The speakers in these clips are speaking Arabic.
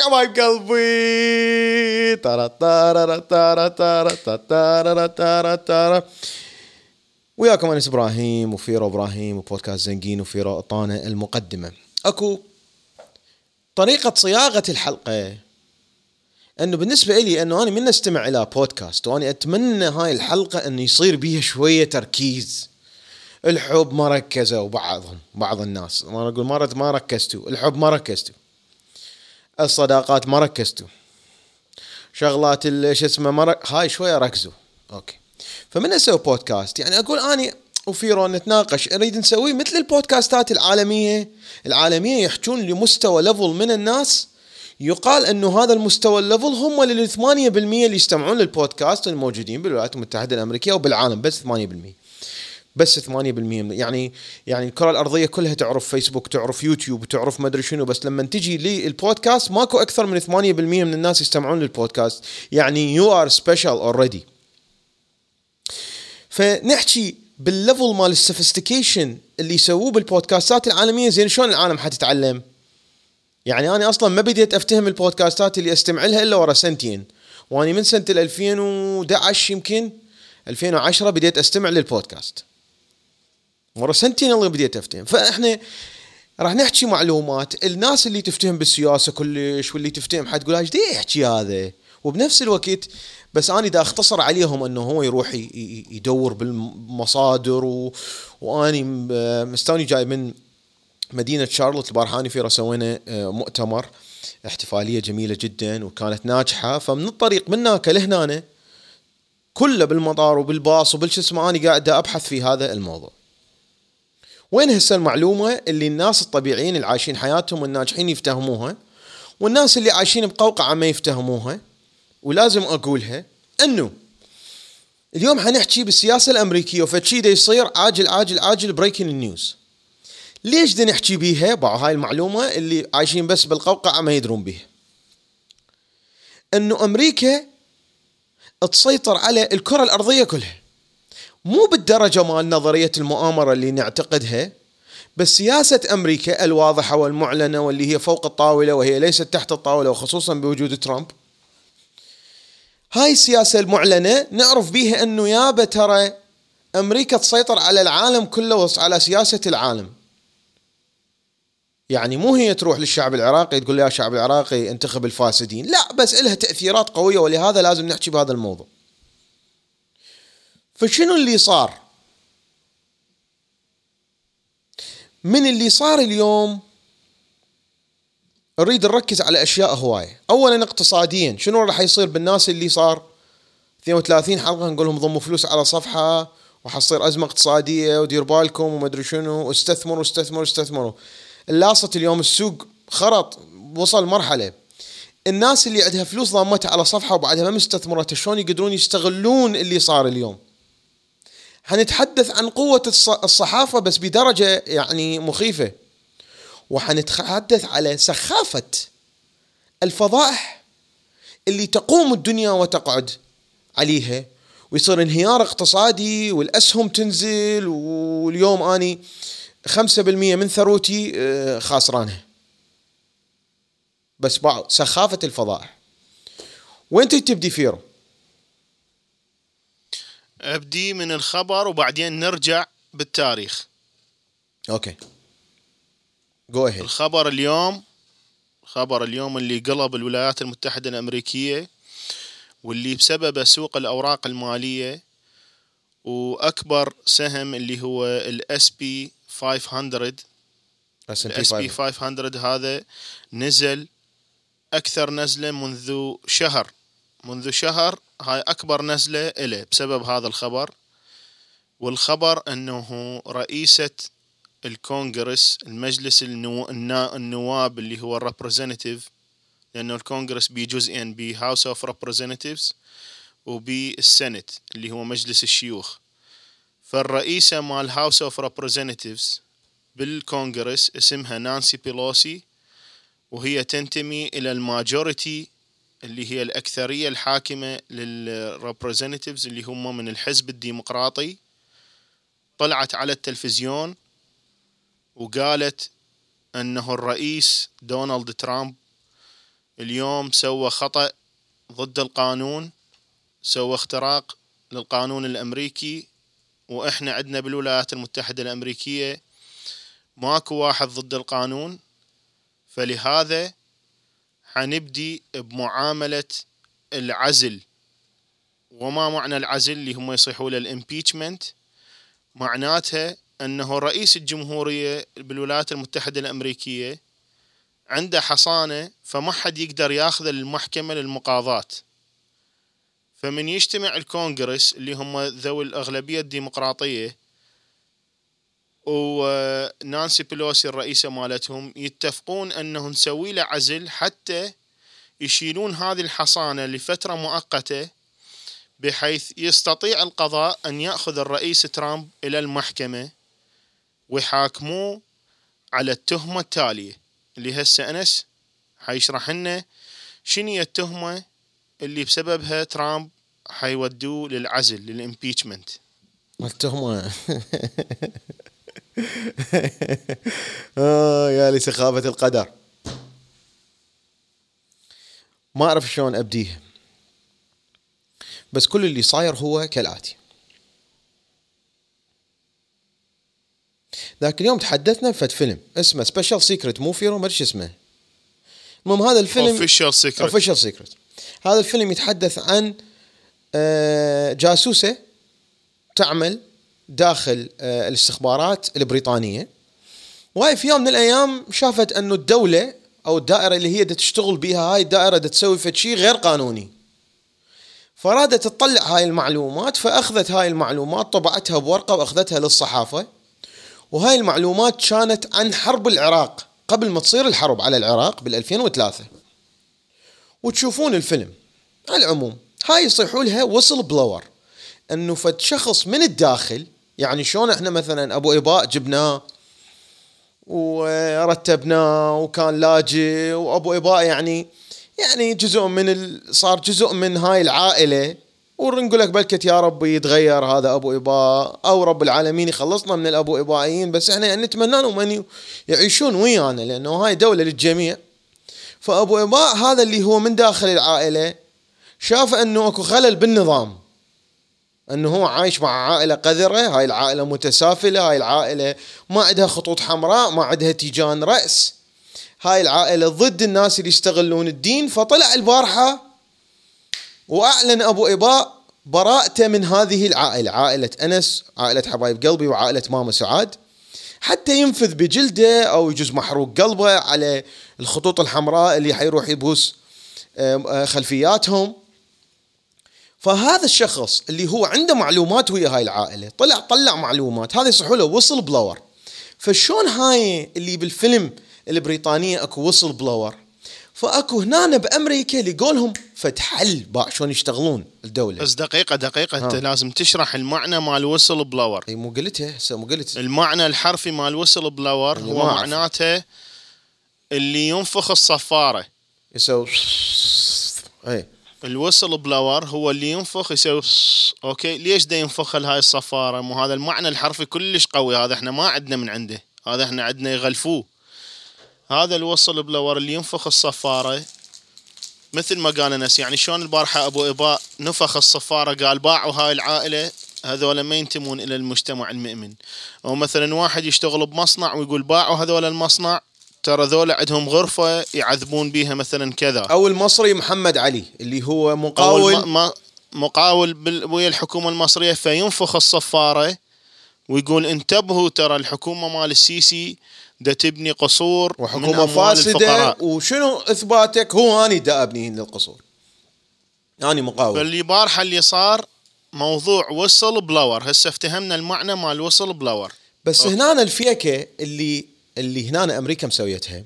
حبايب قلبي. ترى ترى ترى ترى ترى ترى ترى. وياكم أنس إبراهيم وفيرو إبراهيم وبودكاست زنقين وفيرو طانه المقدمة. أكو طريقة صياغة الحلقة. إنه بالنسبة لي إنه أنا من أستمع إلى بودكاست وأنا أتمنى هاي الحلقة إنه يصير بيها شوية تركيز. الحب ما ركزوا بعضهم بعض الناس. ما أقول مرة ما ركزتوا. الحب ما ركزتوا الصداقات ما ركزتوا. شغلات شو اسمه ما. هاي شوية ركزوا. أوكي. فمن أسوي بودكاست يعني أقول أني وفيرو نتناقش نريد نسوي مثل البودكاستات العالمية. العالمية يحجون لمستوى ليفل من الناس. يقال إنه هذا المستوى الليفل هم اللي 8% اللي يستمعون للبودكاست الموجودين بالولايات المتحدة الأمريكية وبالعالم بس 8% بس 8% يعني يعني الكرة الأرضية كلها تعرف فيسبوك تعرف يوتيوب تعرف ما أدري شنو. بس لما تجي للبودكاست ماكو أكثر من 8% من الناس يستمعون للبودكاست. يعني you are special already فنحكي بال level مال ال sophistication اللي يسووه بالبودكاستات العالمية. زين شلون العالم حتتعلم؟ يعني أنا أصلا ما بديت أفتهم البودكاستات اللي أستمع لها إلا ورا سنتين. واني من سنة 2011 يمكن 2010 بديت أستمع للبودكاست. ورا سنتين اللي بديت أفتهم. فإحنا راح نحكي معلومات. الناس اللي تفتهم بالسياسة كلش واللي تفتهم حتقول إيش يحكي هذا؟ وبنفس الوقت بس أنا دا أختصر عليهم إنه هو يروح يدور بالمصادر و... واني مستوني جاي من مدينة شارلوت البارحاني في سوينا آه، مؤتمر احتفالية جميلة جدا وكانت ناجحة. فمن الطريق من هناك لهنا كله بالمطار وبالباص وبالش اسمه اني قاعد أبحث في هذا الموضوع. وين هسه المعلومة اللي الناس الطبيعيين اللي عايشين حياتهم والناجحين يفتهموها؟ والناس اللي عايشين بقوقعة ما يفتهموها؟ ولازم أقولها إنه اليوم حنحكي بالسياسة الأمريكية وفشي دا يصير عاجل عاجل عاجل breaking news ليش دا نحكي بيها؟ بعض هاي المعلومة اللي عايشين بس بالقوقعة ما يدرون بيها. إنه أمريكا تسيطر على الكرة الأرضية كلها. مو بالدرجة مال نظرية المؤامرة اللي نعتقدها بس سياسة أمريكا الواضحة والمعلنة واللي هي فوق الطاولة وهي ليست تحت الطاولة وخصوصا بوجود ترامب. هاي السياسة المعلنة نعرف بيها أنه يابا ترى أمريكا تسيطر على العالم كله وعلى سياسة العالم. يعني مو هي تروح للشعب العراقي تقول يا شعب العراقي انتخب الفاسدين لا بس إلها تأثيرات قوية ولهذا لازم نحكي بهذا الموضوع. فشنو اللي صار؟ من اللي صار اليوم نريد نركز على أشياء هواية. اولا اقتصاديا شنو راح يصير بالناس اللي صار؟ 32 حلقة نقول لهم ضموا فلوس على صفحة وحتصير أزمة اقتصادية ودير بالكم وما أدري شنو. واستثمروا استثمروا استثمروا اللاصت اليوم السوق خرط وصل مرحلة. الناس اللي عندها فلوس ضمتها على صفحة وبعدها ما مستثمرتها شلون يقدرون يستغلون اللي صار اليوم؟ حنتحدث عن قوة الصحافة بس بدرجة يعني مخيفة. وحنتحدث على سخافة الفضائح اللي تقوم الدنيا وتقعد عليها. ويصير انهيار اقتصادي والأسهم تنزل واليوم أني خمسة بالمية من ثروتي آه، خاسرانها بس سخافة الفضائح. وين تبدي فيرو؟ أبدي من الخبر وبعدين نرجع بالتاريخ. أوكي. go ahead الخبر اليوم خبر اليوم اللي قلب الولايات المتحدة الأمريكية واللي بسببه سوق الأوراق المالية وأكبر سهم اللي هو ال S&P 500 ال S&P 500 هذا نزل أكثر نزلة منذ شهر منذ شهر هاي أكبر نزلة إله بسبب هذا الخبر والخبر أنه رئيسة الكونغرس المجلس النو... النواب اللي هو ال representative لأنه الكونغرس بجزئين ب House of Representatives وب ال Senate اللي هو مجلس الشيوخ. فالرئيسة مال House of Representatives بالكونغرس اسمها نانسي بيلوسي وهي تنتمي إلى ال majority اللي هي الأكثرية الحاكمة لل representatives اللي هم من الحزب الديمقراطي طلعت على التلفزيون وقالت أنه الرئيس دونالد ترامب اليوم سوى خطأ ضد القانون سوى اختراق للقانون الأمريكي وإحنا عندنا بالولايات المتحدة الأمريكية ماكو واحد ضد القانون. فلهذا حنبدي بمعاملة العزل. وما معنى العزل اللي هم يصيحوا له الامبيتشمنت معناتها أنه رئيس الجمهورية بالولايات المتحدة الأمريكية عنده حصانة فما حد يقدر ياخذه للمحكمة للمقاضاة. فمن يجتمع الكونغرس اللي هم ذوي الأغلبية الديمقراطية ونانسي بلوسي الرئيسة مالتهم يتفقون انه نسوي له عزل حتى يشيلون هذه الحصانة لفترة مؤقتة بحيث يستطيع القضاء أن يأخذ الرئيس ترامب إلى المحكمة ويحاكموه على التهمة التالية اللي هسه أنس حيشرح لنا شنو التهمة اللي بسببها ترامب حيودوه للعزل للإمبيتشمنت. التهمة. آه يا لي سخافة القدر. ما أعرف شلون أبديه. بس كل اللي صاير هو كالآتي. ذاك اليوم تحدثنا بفد فيلم اسمه Special Secret مو فيرو ما أدري شو اسمه. المهم هذا الفيلم اوفيشال Secret Official Secret هذا الفيلم يتحدث عن آه، جاسوسة تعمل داخل آه، الاستخبارات البريطانية. وهاي في يوم من الأيام شافت أنه الدولة أو الدائرة اللي هي تشتغل بيها هاي الدائرة دا تسوي شيء غير قانوني. فرادت تطلع هاي المعلومات فأخذت هاي المعلومات طبعتها بورقة وأخذتها للصحافة. وهاي المعلومات كانت عن حرب العراق قبل ما تصير الحرب على العراق بال 2003 وتشوفون الفيلم على العموم هاي يصيحوا لها وصل بلور أنه فد شخص من الداخل يعني شلون إحنا مثلا أبو إباء جبناه ورتبناه وكان لاجئ وأبو إباء يعني يعني جزء من ال... صار جزء من هاي العائلة. ونقول لك بلكت يا رب يتغير هذا أبو إباء أو رب العالمين يخلصنا من الأبو إبائيين. بس إحنا يعني نتمنى لهم أن يعيشون ويانا لأنه هاي دولة للجميع. فأبو إباء هذا اللي هو من داخل العائلة شاف أنه أكو خلل بالنظام. إنه هو عايش مع عائلة قذرة هاي العائلة متسافلة هاي العائلة ما عندها خطوط حمراء ما عندها تيجان رأس. هاي العائلة ضد الناس اللي يستغلون الدين فطلع البارحة وأعلن أبو إباء براءته من هذه العائلة عائلة أنس عائلة حبايب قلبي وعائلة ماما سعاد. حتى ينفذ بجلده أو يجوز محروق قلبه على الخطوط الحمراء اللي حيروح يبوس آه، خلفياتهم. فهذا الشخص اللي هو عنده معلومات ويا هاي العائلة طلع طلع معلومات هذا يصحوا له وصل بلور فشون هاي اللي بالفيلم البريطانية اكو وصل بلور فاكو هنا بأمريكا لقولهم فد حل باع شلون يشتغلون الدولة. بس دقيقة دقيقة انت ها. لازم تشرح المعنى مال whistleblower إي مو قلتها هسه مو قلت. المعنى الحرفي مال whistleblower اللي هو. معناته اللي ينفخ الصفارة. يسوي إي. ال whistleblower هو اللي ينفخ يسوي okay ليش دا ينفخ هاي الصفارة؟ مو هذا المعنى الحرفي كلش قوي هذا إحنا ما عندنا من عنده هذا إحنا عندنا يغلفوه. هذا ال whistleblower اللي ينفخ الصفارة مثل ما قال أنس يعني شلون البارحة أبو اباء نفخ الصفارة؟ قال باعوا هاي العائلة هذول ما ينتمون إلى المجتمع المؤمن. أو مثلا واحد يشتغل بمصنع ويقول باعوا هذول المصنع ترى ذولا عندهم غرفة يعذبون بيها مثلا كذا. أو المصري محمد علي اللي هو أو مقاول. الم- مقاول بال- ويا الحكومة المصرية فينفخ الصفارة ويقول انتبهوا ترى الحكومة مال السيسي دا تبني قصور من وحكومة فاسدة الفقراء. وشنو إثباتك؟ هو اني دا أبني للقصور اني مقاول. فاللي بارحة اللي صار موضوع whistleblower هسه افتهمنا المعنى مال whistleblower بس okay. هنا الفكرة اللي اللي هنا أمريكا مسويتها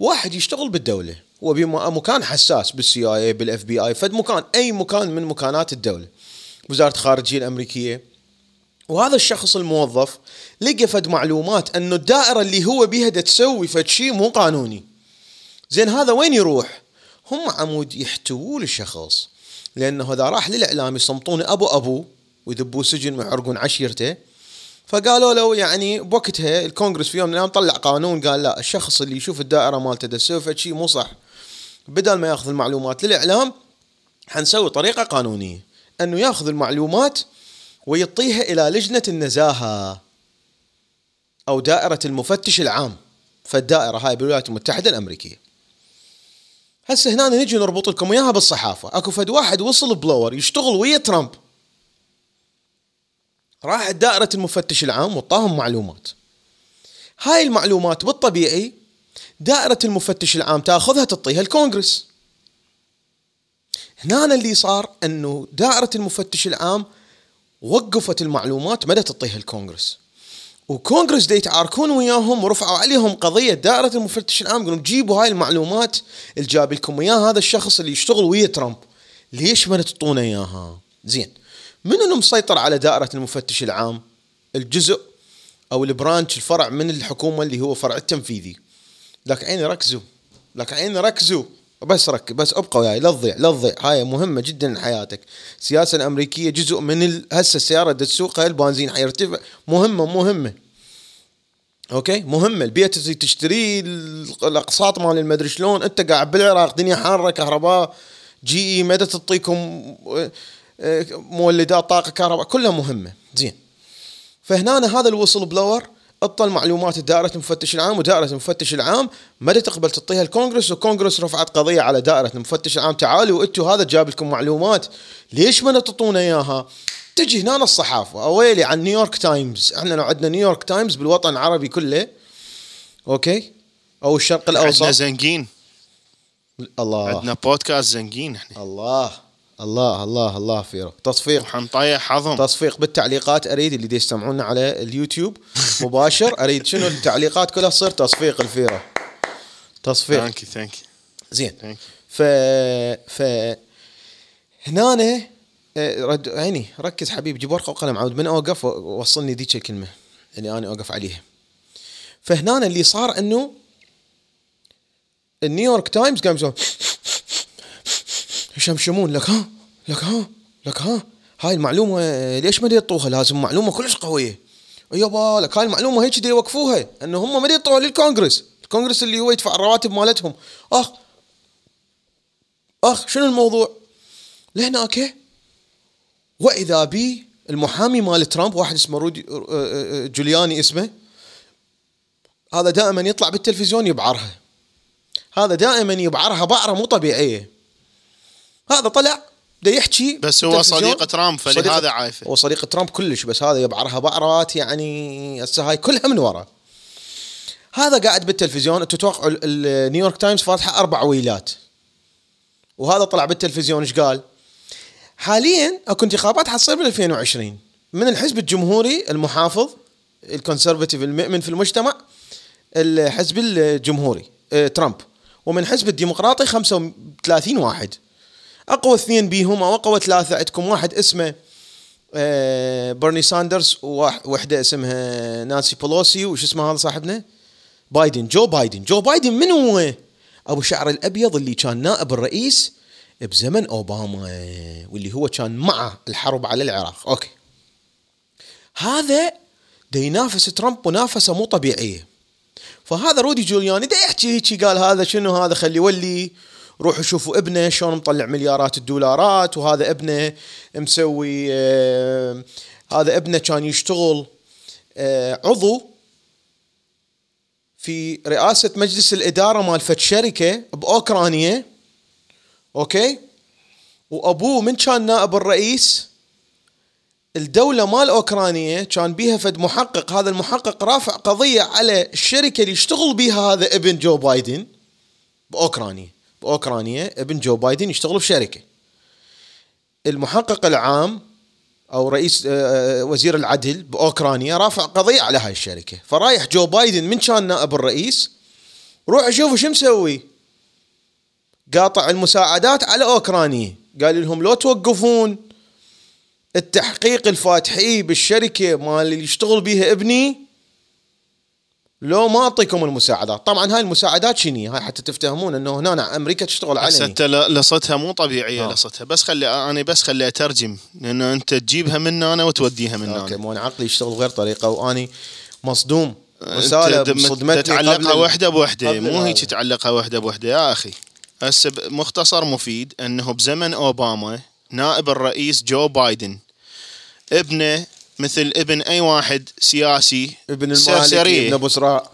واحد يشتغل بالدولة هو بمكان حساس بال CIA بال FBI فد مكان أي مكان من مكانات الدولة. وزارة الخارجيه الأمريكية. وهذا الشخص الموظف لقى فد معلومات أنه الدائرة اللي هو بيها تسوي فد شيء مو قانوني. زين هذا وين يروح؟ هم عمود يحتوون الشخص لأنه إذا راح للإعلام يصمتون أبو ابوه ويذبوه سجن ويحرقون عشيرته فقالوا له يعني بوقتها الكونغرس في يوم من الأيام طلع قانون قال لا الشخص اللي يشوف الدائرة مالته تسوي شيء مو صح. بدل ما يأخذ المعلومات للإعلام حنسوي طريقة قانونية إنه يأخذ المعلومات ويعطيها إلى لجنة النزاهة أو دائرة المفتش العام. فالدائرة هاي بالولايات المتحدة الأمريكية. هسه هنا نجي نربط لكم إياها بالصحافة. أكو فد واحد وصل بلور يشتغل ويا ترامب. راح دائرة المفتش العام وطاهم معلومات. هاي المعلومات بالطبيعي دائرة المفتش العام تأخذها تعطيها الكونغرس. هنا اللي صار إنه دائرة المفتش العام وقفت المعلومات ما تعطيها الكونغرس. وكونغرس دي يتعاركون وياهم ورفعوا عليهم قضية دائرة المفتش العام يقولون جيبوا هاي المعلومات اللي جاب لكم إياها هذا الشخص اللي يشتغل ويا ترامب. ليش ما تعطونا إياها؟ زين. من اللي مسيطر على دائرة المفتش العام؟ الجزء أو ال branch الفرع من الحكومة اللي هو فرع التنفيذي. لك عيني ركزوا. لك عيني ركزوا. بس رك بس ابقوا وياي لا تضيع لا تضيع. هاي مهمة جدا حياتك السياسة الأمريكية جزء من ال... هسه السياره تسوقها البنزين حيرتفع. مهمة مهمة. okay؟ مهمة. البيت اللي تشتريه الأقساط مال المدري شلون. أنت قاعد بالعراق دنيا حارة كهرباء GE ما دا تعطيكم مولدات طاقة كهرباء كلها مهمة. زين. فهنا هذا ال whistleblower انطى معلومات دائرة المفتش العام ودائرة المفتش العام ما تقبل تعطيها الكونغرس والكونغرس رفعت قضية على دائرة المفتش العام. تعالوا أنتوا هذا جاب لكم معلومات. ليش ما تعطونا إياها؟ تجي هنا الصحافة أويلي عن نيويورك تايمز إحنا لو عندنا نيويورك تايمز بالوطن العربي كله okay؟ أو الشرق الأوسط. عندنا زنقين الله. عندنا بودكاست زنقين إحنا. الله. الله الله الله فيرو تصفيق. وحنطيح حظهم. تصفيق بالتعليقات أريد اللي دي يستمعونا على اليوتيوب مباشر. أريد شنو التعليقات كلها تصير تصفيق الفيرو تصفيق. thank you thank زين. ف ف هنا آه، رد عيني ركز حبيبي جيب ورقة وقلم عود من أوقف وصلني ذيك الكلمة اللي أنا أوقف عليها. فهنا اللي صار إنه النيويورك تايمز قام يسوون يشمشمون لك ها لك ها لك ها. هاي المعلومة ليش ما يعطوها لازم معلومة كلش قوية. يابا لك هاي المعلومة هيك دي يوقفوها. إنه هم ما يعطوها للكونغرس. الكونغرس اللي هو يدفع الرواتب مالتهم. أخ أخ شنو الموضوع؟ لهناك وإذا بي المحامي مال ترامب واحد اسمه رودي آه، آه، آه، جولياني اسمه هذا دائما يطلع بالتلفزيون يبعرها. هذا دائما يبعرها بعرة مو طبيعية. هذا طلع ده يحكي بس هو. صديق ترامب فلهذا عايفه هو صديق ترامب كلش بس هذا يبعرها بعرات يعني هسه هاي كلها من ورا. هذا قاعد بالتلفزيون أنتم توقعوا ال- النيويورك تايمز فاتحة أربع ويلات. وهذا طلع بالتلفزيون إيش قال؟ حاليا أكو انتخابات حتصير بال 2020 من الحزب الجمهوري المحافظ ال conservative المؤمن في المجتمع الحزب الجمهوري آه ترامب. ومن حزب الديمقراطي 35 واحد. أقوى اثنين بيهم أو أقوى ثلاثة عندكم. واحد اسمه آه، برني ساندرز وواحده اسمها نانسي بيلوسي وش اسمه هذا صاحبنا؟ بايدن جو بايدن. جو بايدن من هو؟ أبو شعر الأبيض اللي كان نائب الرئيس بزمن أوباما واللي هو كان مع الحرب على العراق. أوكي. هذا دا ينافس ترامب منافسه مو طبيعية. فهذا رودي جولياني دا يحكي هيك قال هذا شنو هذا خلي يولي. روحوا شوفوا ابنه شلون مطلع مليارات الدولارات وهذا ابنه مسوي آه هذا ابنه كان يشتغل آه عضو في رئاسة مجلس الإدارة مال فد شركة بأوكرانيا okay؟ وأبوه من كان نائب الرئيس الدولة مال أوكرانيا كان بيها فد محقق هذا المحقق رافع قضية على الشركة اللي يشتغل بيها هذا ابن جو بايدن بأوكرانيا. بأوكرانيا ابن جو بايدن يشتغل في شركة. المحقق العام أو رئيس آه، وزير العدل بأوكرانيا رافع قضية على هاي الشركة. فرايح جو بايدن من كان نائب الرئيس روح شوفوا شو مسوي. قاطع المساعدات على أوكرانيا. قال لهم لو توقفون التحقيق الفاتحي بالشركة مال اللي يشتغل بيها ابني لو ما أعطيكم المساعدات. طبعا هاي المساعدات شنو هاي حتى تفتهمون إنه هنا أمريكا تشتغل علني انت ل- لصتها مو طبيعية آه. لصتها بس خلي أنا بس خلي أترجم. لأنه أنت تجيبها من أنا وتوديها من أوكي أنا. مو أنا عقلي يشتغل غير طريقة وأني مصدوم. رساله دم- صدمتني ال- وحدة بوحدة. مو. هيك تعلقها وحدة بوحدة. يا أخي هسه مختصر مفيد إنه بزمن أوباما نائب الرئيس جو بايدن ابنه مثل ابن أي واحد سياسي ابن. المالكي ابن أبو صراع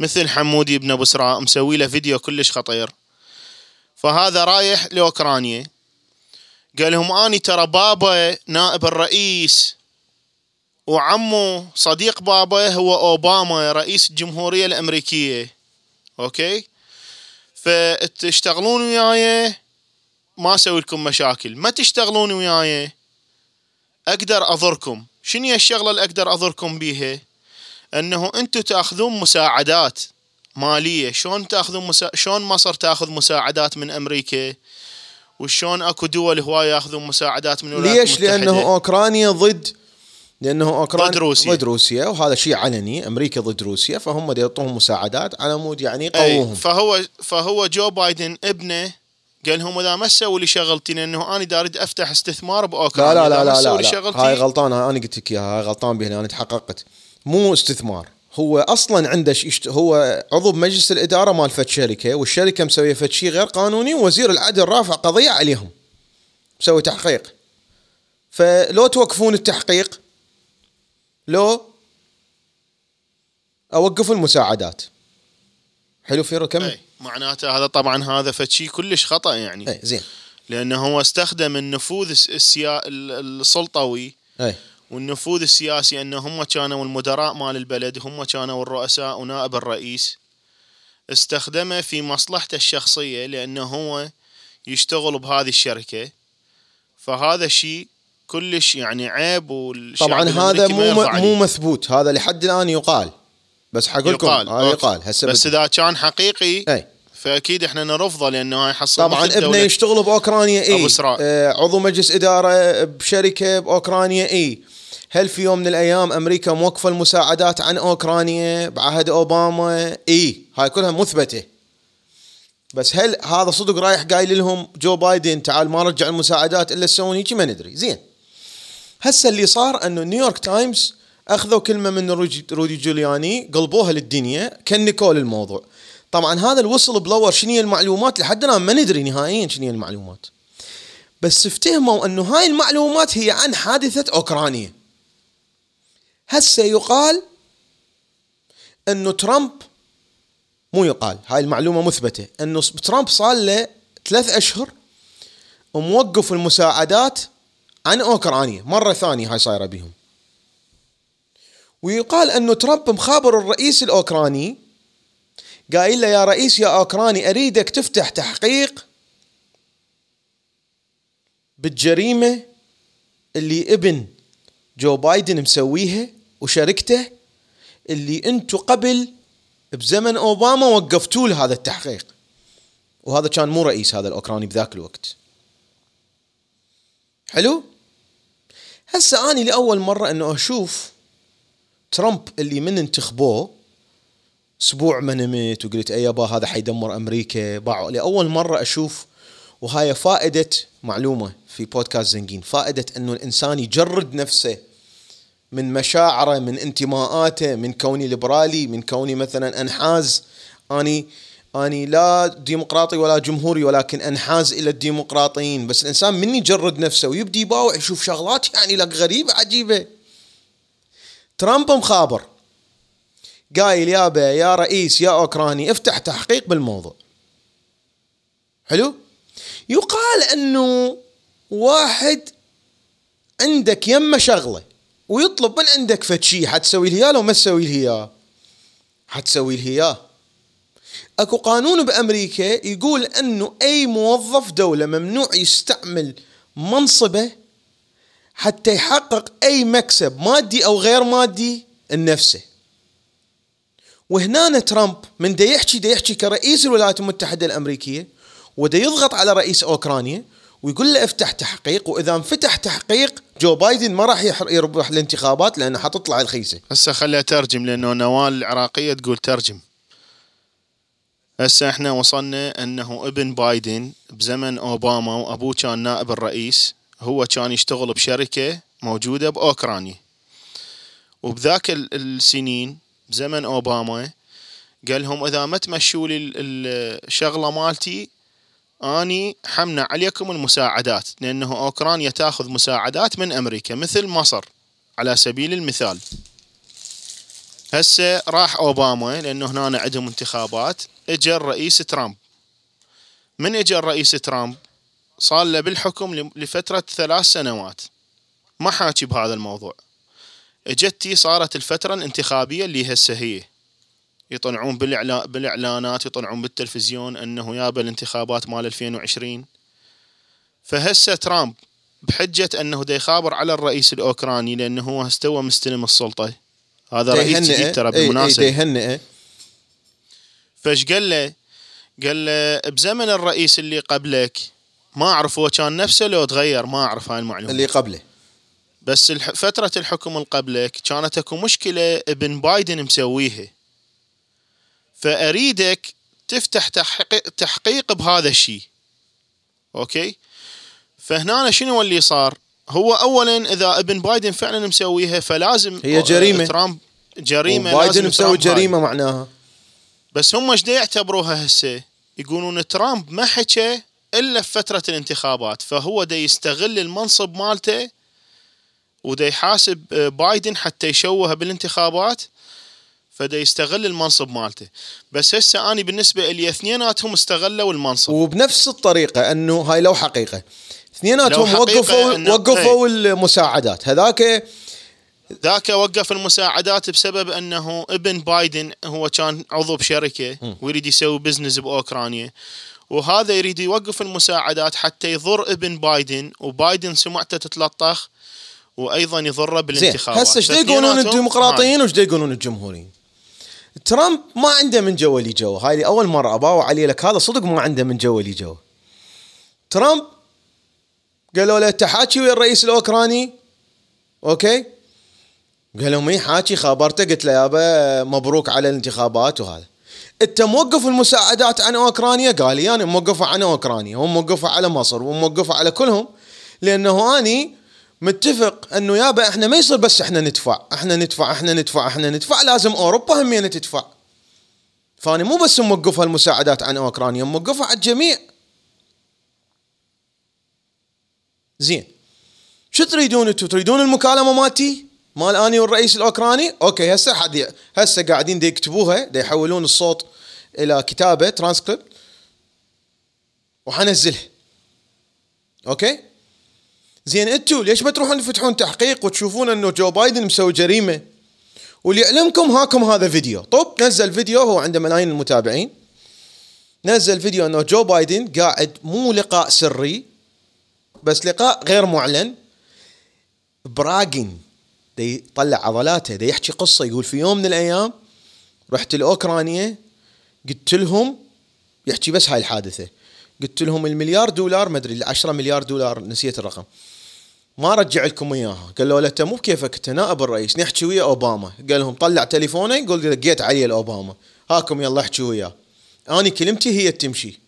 مثل حمودي بن أبو سراء مسوي له فيديو كلش خطير. فهذا رايح لأوكرانيا. قال لهم اني ترى بابا نائب الرئيس وعمه صديق بابا هو أوباما رئيس الجمهورية الأمريكية. أوكي؟ فتشتغلون وياي ما أسوي لكم مشاكل. ما تشتغلون وياي أقدر أضركم. شنو هي الشغلة اللي أقدر أضركم بيها؟ أنه أنتم تأخذون مساعدات مالية. شلون تأخذون مسا... شلون مصر تأخذ مساعدات من أمريكا؟ وشلون أكو دول هوايه يأخذون مساعدات من الولايات ليش؟ المتحدة؟ لأنه أوكرانيا ضد لأنه اوكرانيا ضد روسيا. ضد روسيا وهذا شيء علني. أمريكا ضد روسيا فهم يعطوهم مساعدات. على مود يعني أي يقووهم. فهو فهو جو بايدن ابنه قال لهم إذا ما تسوي لي شغلتي لأنه أنا دا أريد أفتح استثمار لا باوكرانيا لا لا لا لا, لي لا. شغلتي هاي غلطانه أنا قلت لك إياها هاي غلطان بها أنا تحققت. مو استثمار. هو أصلا عنده يشت... هو عضو بمجلس الإدارة مال فد شركة والشركة مسوية فد شيء غير قانوني ووزير العدل رافع قضية عليهم. مسوي تحقيق. فلو توقفون التحقيق لو اوقف المساعدات. حلو فيرو كمل. أي معناته هذا طبعا هذا فشي كلش خطأ يعني. اي زين. لأنه هو استخدم النفوذ الس- السيا... ال- السلطوي اي والنفوذ السياسي أنه هم كانوا المدراء مال البلد هم كانوا الرؤساء ونائب الرئيس. استخدمه في مصلحته الشخصية لأنه هو يشتغل بهذه الشركة. فهذا الشيء كلش يعني عيب والشعب طبعا هذا مو مو. مثبوت. هذا لحد الآن يقال. بس حقول لكم يقال. okay. يقال. هسه بس إذا كان حقيقي اي فأكيد إحنا نرفضه لأنه هاي حصل طبعا ابنه يشتغل بأوكرانيا إي. آه عضو مجلس إدارة بشركة بأوكرانيا إي. هل في يوم من الأيام أمريكا موقفة المساعدات عن أوكرانيا بعهد أوباما؟ إي. هاي كلها مثبتة. بس هل هذا صدق رايح قايل لهم جو بايدن تعال ما رجع المساعدات إلا تسوون هيك ما ندري. زين. هسه اللي صار أنه نيويورك تايمز أخذوا كلمة من رودي جولياني قلبوها للدنيا كنكوا للموضوع. طبعا هذا ال whistleblower شنو هي المعلومات؟ لحد الآن ما ندري نهائيا شنو هي المعلومات. بس افتهموا انه هاي المعلومات هي عن حادثة أوكرانيا. هسه يقال أنه ترامب مو يقال هاي المعلومة مثبتة أنه ترامب صار له ثلاث أشهر موقف المساعدات عن أوكرانيا. مرة ثانية هاي صايرة بيهم ويقال أنه ترامب مخابر الرئيس الأوكراني قايل له يا رئيس يا أوكراني أريدك تفتح تحقيق بالجريمة اللي ابن جو بايدن مسويها وشركته اللي أنتم قبل بزمن أوباما وقفتوا له هذا التحقيق. وهذا كان مو رئيس هذا الأوكراني بذاك الوقت. حلو؟ هسه اني لأول مرة إنه أشوف ترامب اللي من انتخبوه أسبوع ما نمت وقلت اي يابا هذا حيدمر أمريكا. باعوا لأول مرة أشوف وهاي فائدة معلومة في بودكاست زنقين فائدة إنه الإنسان يجرد نفسه من مشاعره من انتماءاته من كوني ليبرالي من كوني مثلا أنحاز. اني أني لا ديمقراطي ولا جمهوري ولكن أنحاز إلى الديمقراطيين. بس الإنسان من يجرد نفسه ويبدي يباوع يشوف شغلات يعني لك غريبة عجيبة. ترامب مخابر. قايل يابا يا رئيس يا أوكراني افتح تحقيق بالموضوع. حلو؟ يقال أنه واحد عندك يمه شغلة ويطلب من عندك فد شيء حتسوي له لو ما تسوي له إياه؟ حتسوي له إياه. أكو قانون بأمريكا يقول أنه أي موظف دولة ممنوع يستعمل منصبه حتى يحقق أي مكسب مادي أو غير مادي لنفسه. وهنا ترامب من دا يحكي دا يحكي كرئيس الولايات المتحدة الأمريكية ودا يضغط على رئيس أوكرانيا ويقول له افتح تحقيق وإذا انفتح تحقيق جو بايدن ما راح يربح الانتخابات لأنه حتطلع الخيسة. هسه خليها ترجم لأنه نوال العراقية تقول ترجم. هسه إحنا وصلنا إنه ابن بايدن بزمن أوباما وأبوه كان نائب الرئيس هو كان يشتغل بشركة موجودة بأوكرانيا. وبذاك ال- السنين بزمن أوباما قال لهم إذا ما تمشوا لي ال- ال- الشغلة مالتي آني حمنع عليكم المساعدات لأنه أوكرانيا تأخذ مساعدات من أمريكا مثل مصر على سبيل المثال. هسه راح أوباما لأنه هنا عندهم انتخابات اجى الرئيس ترامب. من اجى الرئيس ترامب؟ صار له بالحكم لفترة ثلاث سنوات. ما حاكي بهذا الموضوع. اجتي صارت الفترة الانتخابية اللي هسه هي يطلعون بالإعلانات يطلعون بالتلفزيون أنه يابا الانتخابات مال 2020 فهسه ترامب بحجة أنه دا يخابر على الرئيس الأوكراني لأنه هو استوى مستلم السلطة. هذا رئيس جديد ترى بالمناسبة. يهنئه. فايش قال له؟ قال له بزمن الرئيس اللي قبلك ما أعرف هو كان نفسه لو تغير ما أعرف هاي المعلومة. اللي قبله. بس فترة الحكم اللي قبلك كانت اكو مشكلة ابن بايدن مسويها فأريدك تفتح تحقيق, تحقيق بهذا الشيء أوكي؟ فهنا شنو اللي صار؟ هو اولا إذا ابن بايدن فعلا مسويها فلازم هي جريمة. ترامب جريمة بايدن مسوي جريمة هاي. معناها. بس هم إيش يعتبروها هسه؟ يقولون ترامب ما حكى إلا في فترة الانتخابات فهو دا يستغل المنصب مالته ودا يحاسب بايدن حتى يشوه بالانتخابات فدا يستغل المنصب مالته. بس هسه اني بالنسبة لي اثنيناتهم استغلوا المنصب. وبنفس الطريقة أنه هاي لو حقيقة. اثنيناتهم وقفوا وقفوا المساعدات. هذاك ذاك وقف المساعدات بسبب أنه ابن بايدن هو كان عضو بشركة ويريد يسوي بزنس بأوكرانيا. وهذا يريد يوقف المساعدات حتى يضر ابن بايدن وبايدن سمعته تتلطخ. وأيضا يضره بالانتخابات هسه إيش يقولون الديمقراطيين وإيش يقولون الجمهوريين؟ ترامب ما عنده من جوا اللي جوا هاي أول مرة أباوع عليه لك هذا صدق ما عنده من جوا اللي جوا ترامب قالوا له أنت حاكي ويا الرئيس الأوكراني؟ أوكي؟ قال لهم اي حاكي خابرته؟ قلت له يابا مبروك على الانتخابات وهذا. أنت موقف المساعدات عن أوكرانيا؟ قال لي أنا موقفة عن أوكرانيا هم موقفة على مصر وموقفه على كلهم لأنه أني متفق إنه يابا إحنا ما يصير بس إحنا ندفع. إحنا ندفع إحنا ندفع إحنا ندفع. لازم أوروبا همينه تدفع. فاني مو بس موقفها المساعدات عن أوكرانيا موقفها على الجميع. زين. شو تريدون أنتم تريدون المكالمة مالتي؟ مال أني والرئيس الأوكراني؟ أوكي هسه حد هسه قاعدين دي يكتبوها دي يحولون الصوت إلى كتابة ترانسكريبت. وحنزلها. أوكي؟ زين أنتوا ليش ما تروحون تفتحون تحقيق وتشوفون انه جو بايدن مسوي جريمة؟ وليعلمكم هاكم هذا فيديو. طب نزل فيديو هو عنده ملايين المتابعين. نزل فيديو انه جو بايدن قاعد مو لقاء سري بس لقاء غير معلن. براجن دي يطلع عضلاته دي يحكي قصة يقول في يوم من الأيام رحت لأوكرانيا قلت لهم يحكي بس هاي الحادثة. قلت لهم المليار دولار ما أدري 10 مليار دولار نسيت الرقم. ما رجع لكم إياها. قال له أنت مو بكيفك أنت نائب الرئيس نحكي ويا أوباما. قال لهم طلع تليفونه يقول دقيت علي لاوباما هاكم يلا احكي وياه. اني كلمتي هي تمشي.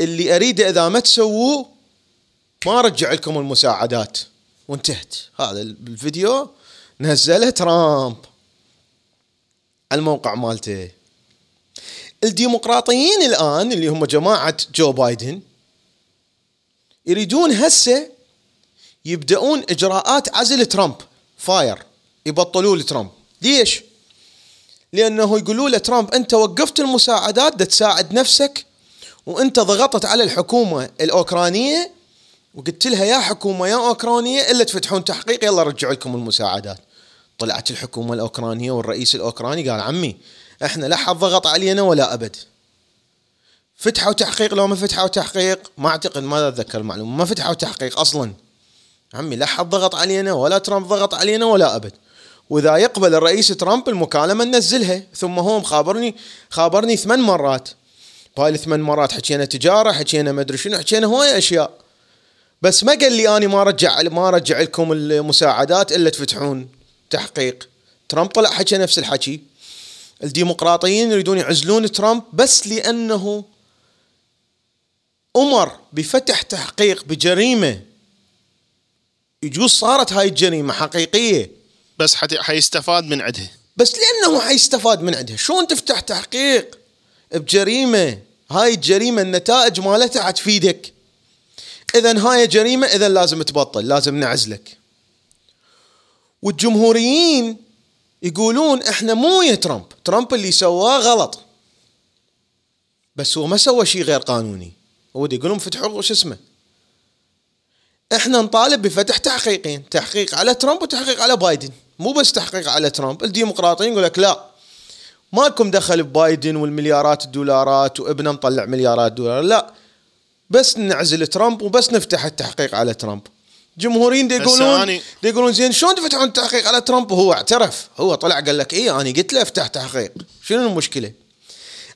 اللي اريده إذا ما تسووه ما رجع لكم المساعدات. وانتهت. هذا الفيديو نزله ترامب. على الموقع مالته. الديمقراطيين الآن اللي هم جماعة جو بايدن يريدون هسه يبدأون إجراءات عزل ترامب. فاير يبطلوا لترامب. ليش؟ لأنه يقولوا له ترامب أنت وقفت المساعدات دا تساعد نفسك وأنت ضغطت على الحكومة الأوكرانية وقلت لها يا حكومة يا أوكرانية إلا تفتحون تحقيق يلا رجعوا لكم المساعدات. طلعت الحكومة الأوكرانية والرئيس الأوكراني قال عمي إحنا لا حد ضغط علينا ولا أبد. فتحوا تحقيق لو ما فتحوا تحقيق ما أعتقد ما أتذكر المعلومة ما فتحوا تحقيق أصلا. عمي لا حد ضغط علينا ولا ترامب ضغط علينا ولا أبد. وإذا يقبل الرئيس ترامب المكالمة ننزلها. ثم هو مخابرني خابرني ثمان مرات. بهاي الثمان مرات حكينا تجارة حكينا ما أدري شنو حكينا هواي أشياء. بس ما قال لي اني ما رجع ما رجع لكم المساعدات إلا تفتحون تحقيق. ترامب طلع حكى نفس الحكي. الديمقراطيين يريدون يعزلون ترامب بس لأنه أمر بفتح تحقيق بجريمة. يجوز صارت هاي الجريمة حقيقية. بس حيستفاد من عندها بس لأنه حيستفاد من عندها شلون تفتح تحقيق بجريمة؟ هاي الجريمة النتائج مالتها حتفيدك. اذا هاي جريمه اذا لازم تبطل لازم نعزلك. والجمهوريين يقولون إحنا مو ويا ترامب. ترامب اللي سواه غلط. بس هو ما سوى شيء غير قانوني. هو يقولون فتحوا وش اسمه؟ إحنا نطالب بفتح تحقيقين تحقيق على ترامب وتحقيق على بايدن. مو بس تحقيق على ترامب الديمقراطيين يقول لك لا. مالكم دخل ببايدن والمليارات الدولارات وإبنه مطلع مليارات دولار. لا. بس نعزل ترامب وبس نفتح التحقيق على ترامب. جمهوريين دي يقولون دي يقولون زين شلون تفتحون التحقيق على ترامب؟ وهو اعترف. هو طلع قال لك إيه أنا قلت له افتح تحقيق. شنو المشكلة؟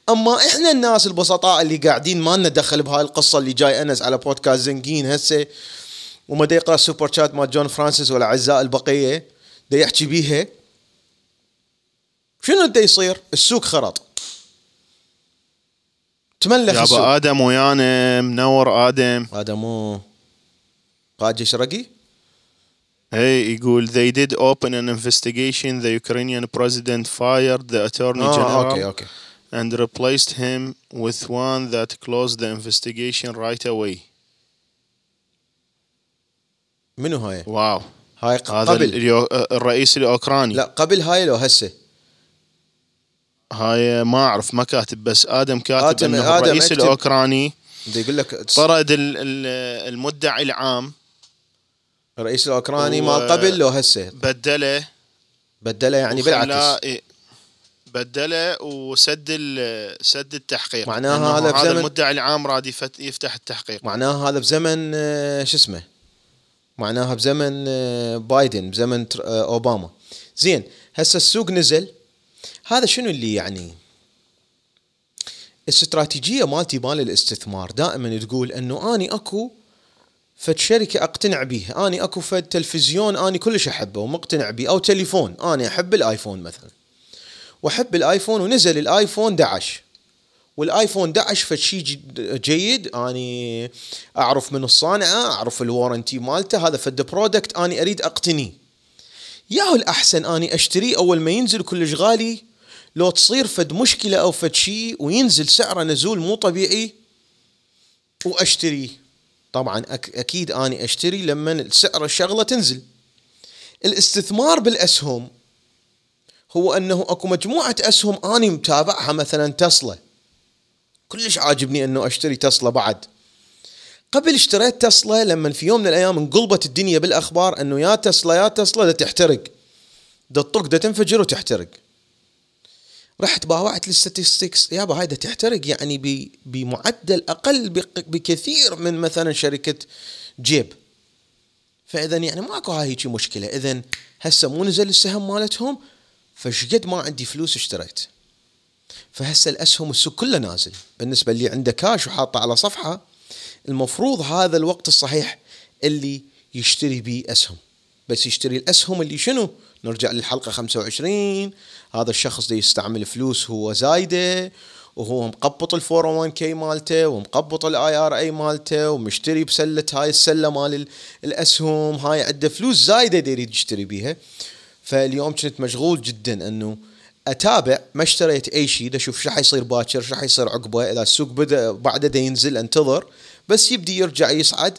أما إحنا الناس البسطاء اللي قاعدين ما لنا دخل بهاي القصة اللي جاي أنس على بودكاست زنقين هسه وما دا يقرأ ال super chat مال جون فرانسيس والاعزاء البقية دا يحكي بيها شنو دا يصير؟ السوق خرط. تملخ يابا السوق. آدم ويانا منور آدم. هذا مو قائد جيش رقي؟ هي يقول they did open an investigation. The Ukrainian president fired the attorney آه general أوكي أوكي. and replaced him with one that closed the investigation right away. منو هاي؟ واو. هاي هذا قبل. اليو... الرئيس الأوكراني. لا قبل هاي لو هسه. هاي ما أعرف ما كاتب بس آدم كاتب آدم- إنه آدم الرئيس أكتب. الأوكراني يقول لك طرد ال- ال- المدعي العام. الرئيس الأوكراني مال قبل لو هسه. بدله. بدله يعني بالعكس. بدله وسد سد التحقيق. معناها هذا هذا بزمن- المدعي العام راد يفت- يفتح التحقيق. معناها هذا بزمن آه، شو اسمه؟ معناها بزمن آه، بايدن بزمن آه، أوباما. زين هسه السوق نزل. هذا شنو اللي يعني؟ الاستراتيجيه مالتي مال الاستثمار دائما تقول إنه أني أكو فد شركة أقتنع بيها أني أكو فد تلفزيون أني كلش أحبه ومقتنع بيه أو تليفون أني أحب الآيفون مثلا. وأحب الآيفون ونزل الآيفون 11 والآيفون 11 فد شيء جد- جيد. أني أعرف من الصانعة أعرف ال warranty مالته. هذا فد product أني أريد اقتنيه ياهو الأحسن. أني اشتريه أول ما ينزل كلش غالي. لو تصير فد مشكلة أو فد شيء وينزل سعره نزول مو طبيعي واشتريه طبعا أكيد أني أشتري لما سعر الشغلة تنزل. الاستثمار بالأسهم هو أنه أكو مجموعة أسهم أني متابعها مثلا تسلا. كلش عاجبني إنه أشتري تسلا بعد. قبل اشتريت تسلا لما في يوم من الأيام انقلبت الدنيا بالأخبار إنه يا تسلا يا تسلا دا تحترق. دا تطق دا تنفجر وتحترق. رحت باوعت الستاتستكس يابا هاي دا تحترق يعني بمعدل أقل بكثير من مثلا شركة جيب. فاذا يعني ماكو هاي هيجي مشكلة. اذا هسه مو نزل السهم مالتهم فشقد ما عندي فلوس اشتريت. فهسه الأسهم السوق كله نازل. بالنسبة اللي عنده كاش وحاطه على صفحة المفروض هذا الوقت الصحيح اللي يشتري به أسهم. بس يشتري الأسهم اللي شنو؟ نرجع للحلقة 25 هذا الشخص ده يستعمل فلوس هو زايده وهو مقبط ال 401 K مالته ومقبط ال IRA مالته ومشتري بسلة هاي السلة مال ال- الأسهم هاي عنده فلوس زايدة يريد يشتري بيها. فاليوم كنت مشغول جدا إنه أتابع ما اشتريت أي شيء أشوف شو حيصير باكر شو حيصير عقبه إذا السوق بدأ بعده دا ينزل أنتظر. بس يبدي يرجع يصعد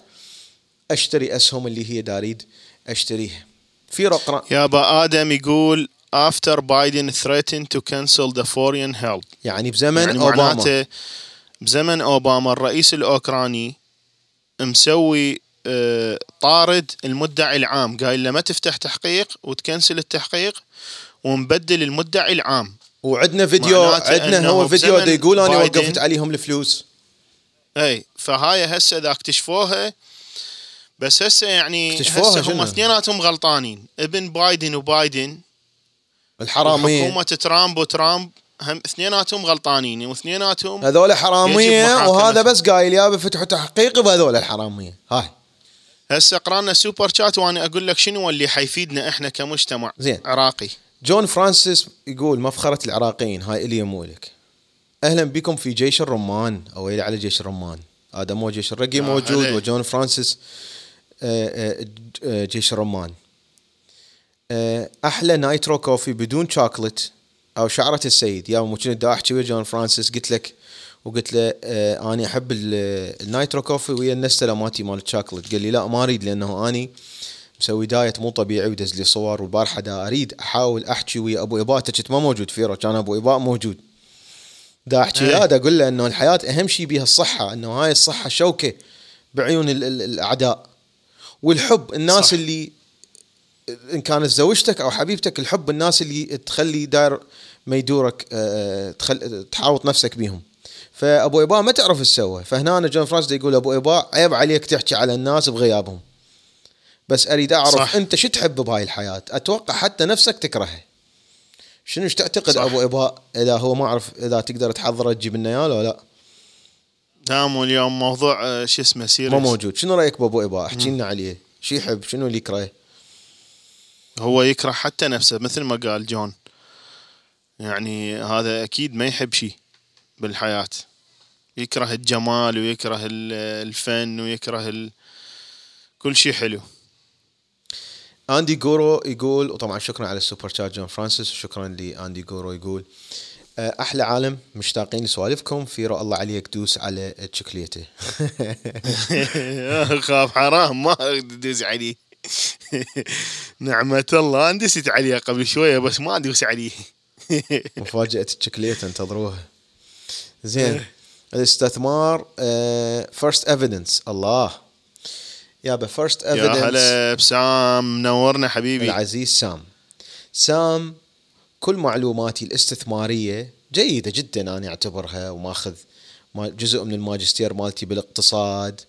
أشتري اسهم اللي هي داريد اشتريها في رقم. يابا آدم يقول after Biden threatened to cancel the foreign help. يعني بزمن يعني أوباما. معناته بزمن أوباما الرئيس الأوكراني مسوي طارد المدعي العام. قايل له ما تفتح تحقيق وتكنسل التحقيق ومبدل المدعي العام. وعندنا فيديو عندنا هو فيديو دا يقول أنا وقفت عليهم الفلوس. إي فهاي هسه إذا اكتشفوها بس هسه يعني اكتشفوها هسه هم؟ اثنيناتهم غلطانين. ابن بايدن وبايدن الحرامية. حكومة ترامب وترامب هم اثنيناتهم غلطانين. واثنيناتهم هذول محاكمتهم. وهذا بس قايل يابا فتحوا تحقيق بهذول الحرامية. هاي. هسه قرانا super chat وأنا أقول لك شنو اللي حيفيدنا إحنا كمجتمع زين. عراقي. جون فرانسيس يقول مفخرة العراقيين هاي إلي مو إلك أهلا بكم في جيش الرمان؟ إلي على جيش الرمان. هذا مو جيش الرقي آه، موجود هلا. وجون فرانسيس آه، آه، آه، جيش الرمان. أحلى nitro coffee بدون شوكولت أو شعرة السيد. يا مو كنت دا أحكي ويا جون فرانسيس؟ قلت لك وقلت له آه اني أحب ال- النايترو coffee ويا النستله مالتي مال الشوكلت قال لي لا ما أريد لأنه اني مسوي diet مو طبيعي ودز لي صور والبارحة دا أريد أحاول أحكي ويا أبو إباء كنت ما موجود فيرو كان أبو إباء موجود دا أحكي إيه. لا دا أقول له إنه الحياة أهم شيء بيها الصحة إنه هاي الصحة شوكة بعيون ال- ال- الأعداء والحب الناس صح. اللي إن كانت زوجتك أو حبيبتك الحب الناس اللي تخلي داير ما يدورك آه، تخل... تحاوط نفسك بيهم فابو إباء ما تعرف إيش سوى. فهنا أنا جون فرانس يقول أبو إباء عيب عليك تحكي على الناس بغيابهم. بس أريد أعرف صح. أنت شو تحب بهاي الحياة؟ أتوقع حتى نفسك تكرهها. شنو إيش تعتقد صح. أبو إباء إذا هو ما أعرف إذا تقدر تحضره تجيب لنا إياه لو لا؟ دام اليوم موضوع آه، شو اسمه serious ما موجود. شنو رأيك بأبو إباء؟ احكي لنا عليه. شو يحب؟ شنو اللي يكره؟ هو يكره حتى نفسه مثل ما قال جون. يعني هذا أكيد ما يحب شيء. بالحياة. يكره الجمال ويكره ال- الفن ويكره ال... كل شيء حلو. آندي جورو يقول وطبعا شكرا على ال super chat جون فرانسيس وشكرا لآندي جورو يقول آه، أحلى عالم مشتاقين لسوالفكم فيرو الله عليك دوس على الشوكليته خاف حرام ما ادوس عليه. نعمة الله. اندست عليه قبل شوية بس ما ادوس عليه. مفاجأة الشوكليته انتظروها زين. الاستثمار First Evidence الله. يابا First يا Evidence هلا بسام منورنا حبيبي. العزيز سام. سام كل معلوماتي الاستثمارية جيدة جدا أنا أعتبرها وماخذ ما- جزء من الماجستير مالتي بالاقتصاد.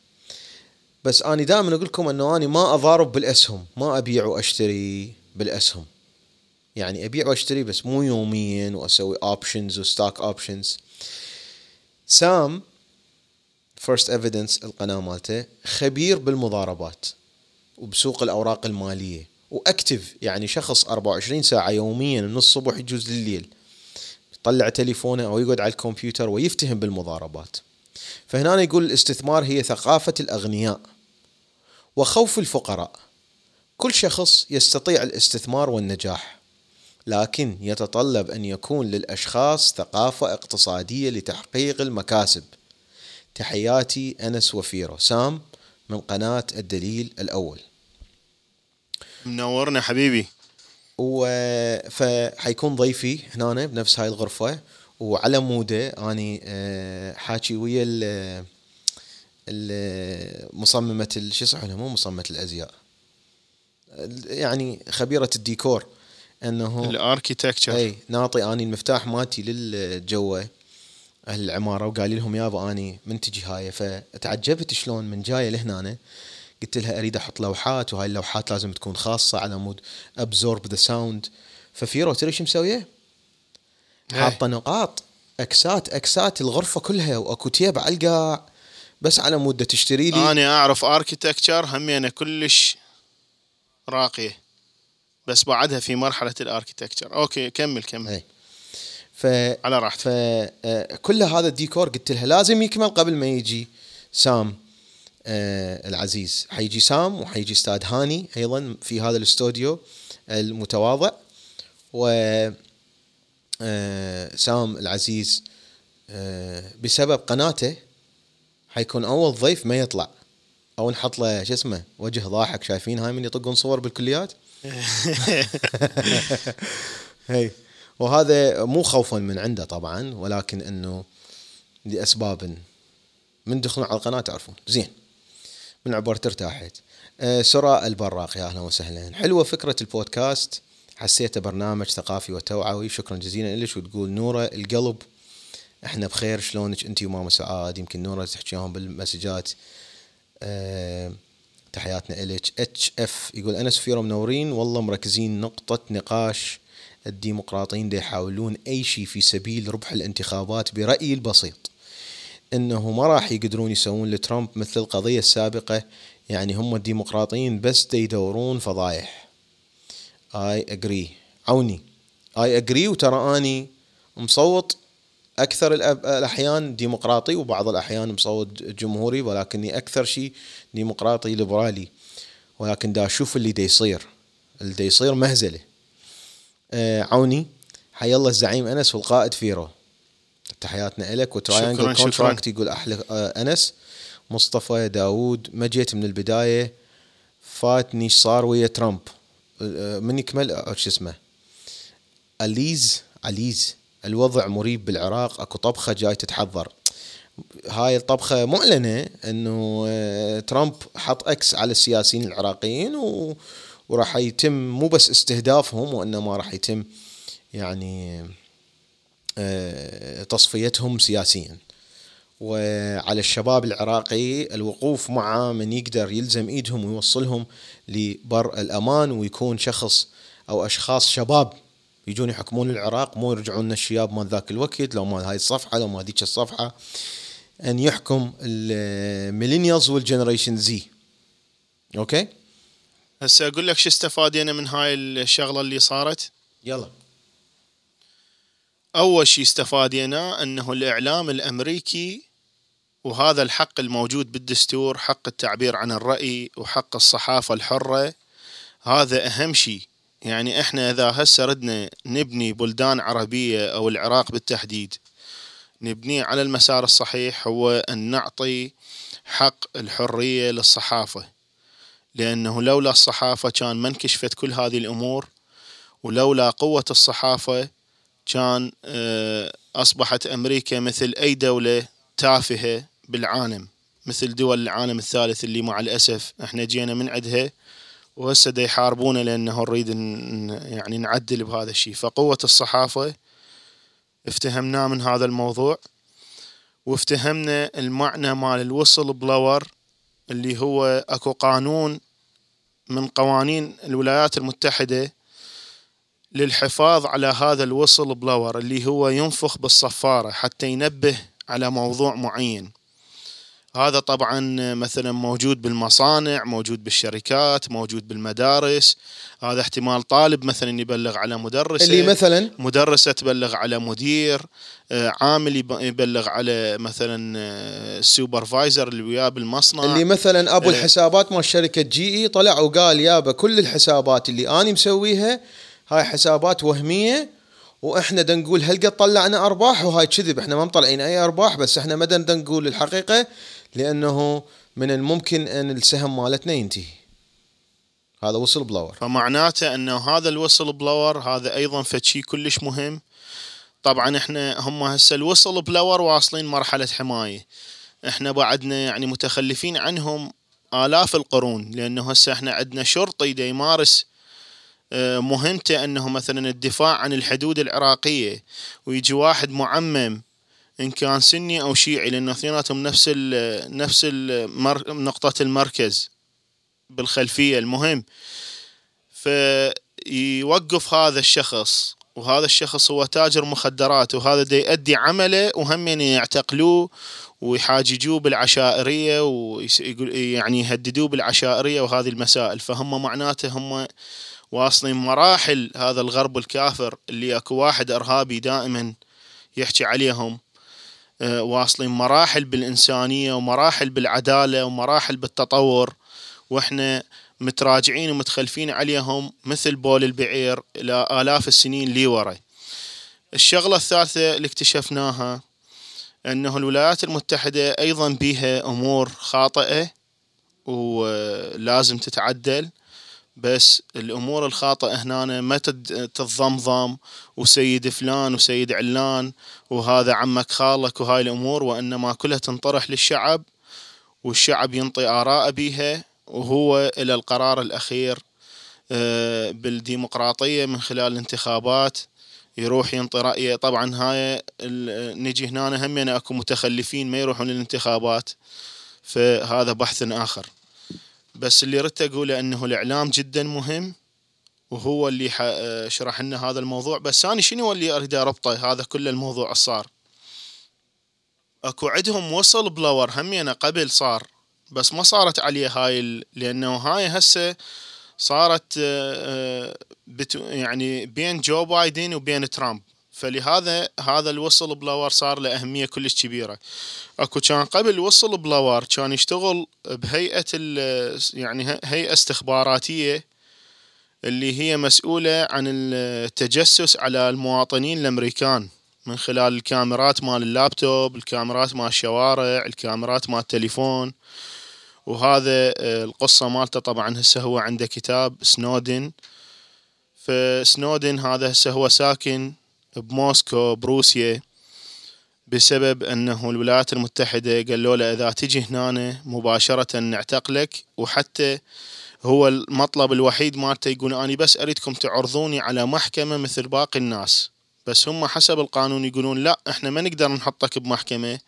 بس أنا دائما أقول لكم أنه أنا ما أضارب بالأسهم ما أبيع وأشتري بالأسهم. يعني أبيع وأشتري بس مو يوميا وأسوي options و stock options سام First Evidence القناة مالته خبير بالمضاربات وبسوق الأوراق المالية وأكتف يعني شخص 24 ساعة يوميا من الصبح يجوز لليل. يطلع تليفونه أو يقعد على الكمبيوتر ويفتهم بالمضاربات. فهنا يقول الاستثمار هي ثقافة الأغنياء وخوف الفقراء. كل شخص يستطيع الاستثمار والنجاح. لكن يتطلب أن يكون للأشخاص ثقافة اقتصادية لتحقيق المكاسب. تحياتي أنس وفيرو. سام من قناة الدليل الأول. منورنا حبيبي. و فحيكون ضيفي هنا بنفس هاي الغرفة. وعلى مودة أني آه، حاكي ويا ال- ال- مصممة شو لها مو مصممة الأزياء. ال- يعني خبيرة الديكور. انه ال architecture. اي ناطي اني المفتاح مالتي للجوة أهل العمارة وقال لهم يابا اني منتجي هاي. فتعجبت شلون من جاية لهنا قلت لها أريد أحط لوحات وهاي اللوحات لازم تكون خاصة على مود absorb the sound ففيرو تدري شو مسوية؟ إيه. حاطة نقاط X ات X ات الغرفة كلها واكو tape على القاع بس على مود تشتري لي. أنا أعرف architecture همينة كلش راقية. بس بعدها في مرحلة ال architecture okay كمل كمل. إيه. ف على راحتك. فكل هذا الديكور قلت لها لازم يكمل قبل ما يجي سام آه العزيز. حيجي سام وحيجي أستاذ هاني أيضا في هذا الاستوديو المتواضع. و آه سام العزيز آه بسبب قناته حيكون أول ضيف ما يطلع. أو نحط له شو اسمه وجه ضاحك. شايفين هاي من يطقون صور بالكليات؟ هي. وهذا مو خوفا من عنده طبعا ولكن إنه لأسباب من دخلوا على القناة تعرفون. زين. من عبرت ارتاحت آه سراء البراق يا أهلا وسهلا. حلوة فكرة البودكاست. حسيته برنامج ثقافي وتوعوي. شكرا جزيلا لك. وتقول نورة القلب. إحنا بخير. شلونك؟ أنت وماما سعاد. يمكن نورة تحكيهم بالمسجات. آه تحياتنا الك HF يقول انس فيرو منورين والله مركزين نقطة نقاش الديمقراطيين. دي يحاولون أي شيء في سبيل ربح الانتخابات برأيي البسيط إنه ما راح يقدرون يسوون لترامب مثل القضية السابقة. يعني هم الديمقراطيين بس يدورون فضايح. اي اجري عوني. اي اجري وترى أني مصوت أكثر الأحيان ديمقراطي وبعض الأحيان مصوت جمهوري ولكني أكثر شيء ديمقراطي ليبرالي. ولكن دا أشوف اللي دا يصير. اللي دا يصير مهزلة. آه عوني. حي الله الزعيم أنس والقائد فيرو. تحياتنا لك و Triangle. Contract يقول أحلى آه، أنس. مصطفى داوود. ما جيت من البداية. فاتني إيش صار ويا ترامب. آه، من يكمل؟ آه، شو اسمه؟ أليز. أليز. الوضع مريب بالعراق أكو طبخة جاي تتحضر. هاي الطبخة معلنه إنه آه، ترامب حط إكس على السياسيين العراقيين و... وراح يتم مو بس استهدافهم وانما راح يتم يعني آه، تصفيتهم سياسيا. وعلى الشباب العراقي الوقوف مع من يقدر يلزم إيدهم ويوصلهم لبر الأمان ويكون شخص أو أشخاص شباب يجون يحكمون العراق مو يرجعون لنا الشياب مال ذاك الوقت لو مال هاي الصفحة لو مال هذيك الصفحة أن يحكم ال millennials وال generation Z. Okay؟ هسه أقول لك شو استفادينا من هاي الشغلة اللي صارت؟ يلا. أول شيء استفاديناه أنه الإعلام الأمريكي وهذا الحق الموجود بالدستور حق التعبير عن الرأي وحق الصحافة الحرة هذا أهم شيء يعني إحنا إذا هسه ردنا نبني بلدان عربية أو العراق بالتحديد نبنيه على المسار الصحيح هو أن نعطي حق الحرية للصحافة. لأنه لولا الصحافة كان ما انكشفت كل هذه الأمور ولولا قوة الصحافة كان آه، أصبحت أمريكا مثل أي دولة تافهة بالعالم مثل دول العالم الثالث اللي مع الأسف إحنا جينا من عندها وهسه دا يحاربونا لأنه نريد يعني نعدل بهذا الشيء. فقوة الصحافة افتهمناه من هذا الموضوع وافتهمنا المعنى مال الوصل بلور اللي هو أكو قانون من قوانين الولايات المتحدة للحفاظ على هذا الوصل بلور اللي هو ينفخ بالصفارة حتى ينبه على موضوع معين. هذا طبعا مثلا موجود بالمصانع موجود بالشركات موجود بالمدارس. هذا احتمال طالب مثلا يبلغ على مدرسة. اللي مثلا؟ مدرسة تبلغ على مدير. آه، عامل يب- يبلغ على مثلا آه، ال supervisor اللي وياه بالمصنع. اللي مثلا أبو إيه. الحسابات مال شركة GE طلع وقال يابا كل الحسابات اللي أني مسويها هاي حسابات وهمية وإحنا دا نقول هل قد طلعنا أرباح؟ وهاي كذب إحنا ما مطلعين أي أرباح بس إحنا ما دا نقول الحقيقة. لأنه من الممكن أن السهم مالتنا ينتهي. هذا whistleblower فمعناته انه هذا ال whistleblower هذا أيضا فشي كلش مهم. طبعا إحنا هم هسه ال whistleblower واصلين مرحلة حماية. إحنا بعدنا يعني متخلفين عنهم آلاف القرون لأنه هسه إحنا عندنا شرطي دا يمارس آه، مهمته أنه مثلا الدفاع عن الحدود العراقية ويجي واحد معمم إن كان سني أو شيعي لأنه اثنيناتهم نفس ال نفس المر نقطة المركز بالخلفية. المهم فيوقف هذا الشخص وهذا الشخص هو تاجر مخدرات وهذا دا يؤدي عمله وهم يعني يعتقلوه ويحاججوه بالعشائرية ويقول يعني يهددوه بالعشائرية وهذه المسائل. فهم معناته هم واصلين مراحل هذا الغرب الكافر اللي أكو واحد إرهابي دائما يحكي عليهم. واصلين مراحل بالإنسانية ومراحل بالعدالة ومراحل بالتطور وإحنا متراجعين ومتخلفين عليهم مثل بول البعير إلى آلاف السنين لي ورا. الشغلة الثالثة اللي اكتشفناها أنه الولايات المتحدة أيضا بيها أمور خاطئة ولازم تتعدل بس الأمور الخاطئة هنا ما تتضمضم وسيد فلان وسيد علان وهذا عمك خالك وهاي الأمور وإنما كلها تنطرح للشعب والشعب ينطي آراء بيها وهو إلى القرار الأخير آه، بالديمقراطية من خلال الانتخابات يروح ينطي رأيه. طبعا هاي نجي هنا هم أكو متخلفين ما يروحون للانتخابات فهذا بحث آخر. بس اللي ردت أقوله أنه الإعلام جدا مهم وهو اللي آه، شرح لنا هذا الموضوع بس أنا شنو اللي أريد أربطه هذا كل الموضوع صار أكو عندهم whistleblower همينة قبل صار بس ما صارت عليه هاي. لأنه هاي هسه صارت آه، آه،. يعني بين جو بايدن وبين ترامب فلهذا هذا ال whistleblower صار له اهميه كلش كبيرة. أكو كان قبل whistleblower كان يشتغل بهيئة ال... يعني ه- هيئة استخباراتية اللي هي مسؤولة عن التجسس على المواطنين الأمريكان. من خلال الكاميرات مال اللابتوب الكاميرات مال الشوارع الكاميرات مال التليفون. وهذا آه، القصة مالته طبعا هسه هو عنده كتاب سنودن. فسنودن هذا هسه هو ساكن بموسكو بروسيا بسبب أنه الولايات المتحدة قالوا له إذا تجي هنا مباشرة نعتقلك وحتى هو المطلب الوحيد مالته يقول اني بس أريدكم تعرضوني على محكمة مثل باقي الناس. بس هم حسب القانون يقولون لا إحنا ما نقدر نحطك بمحكمة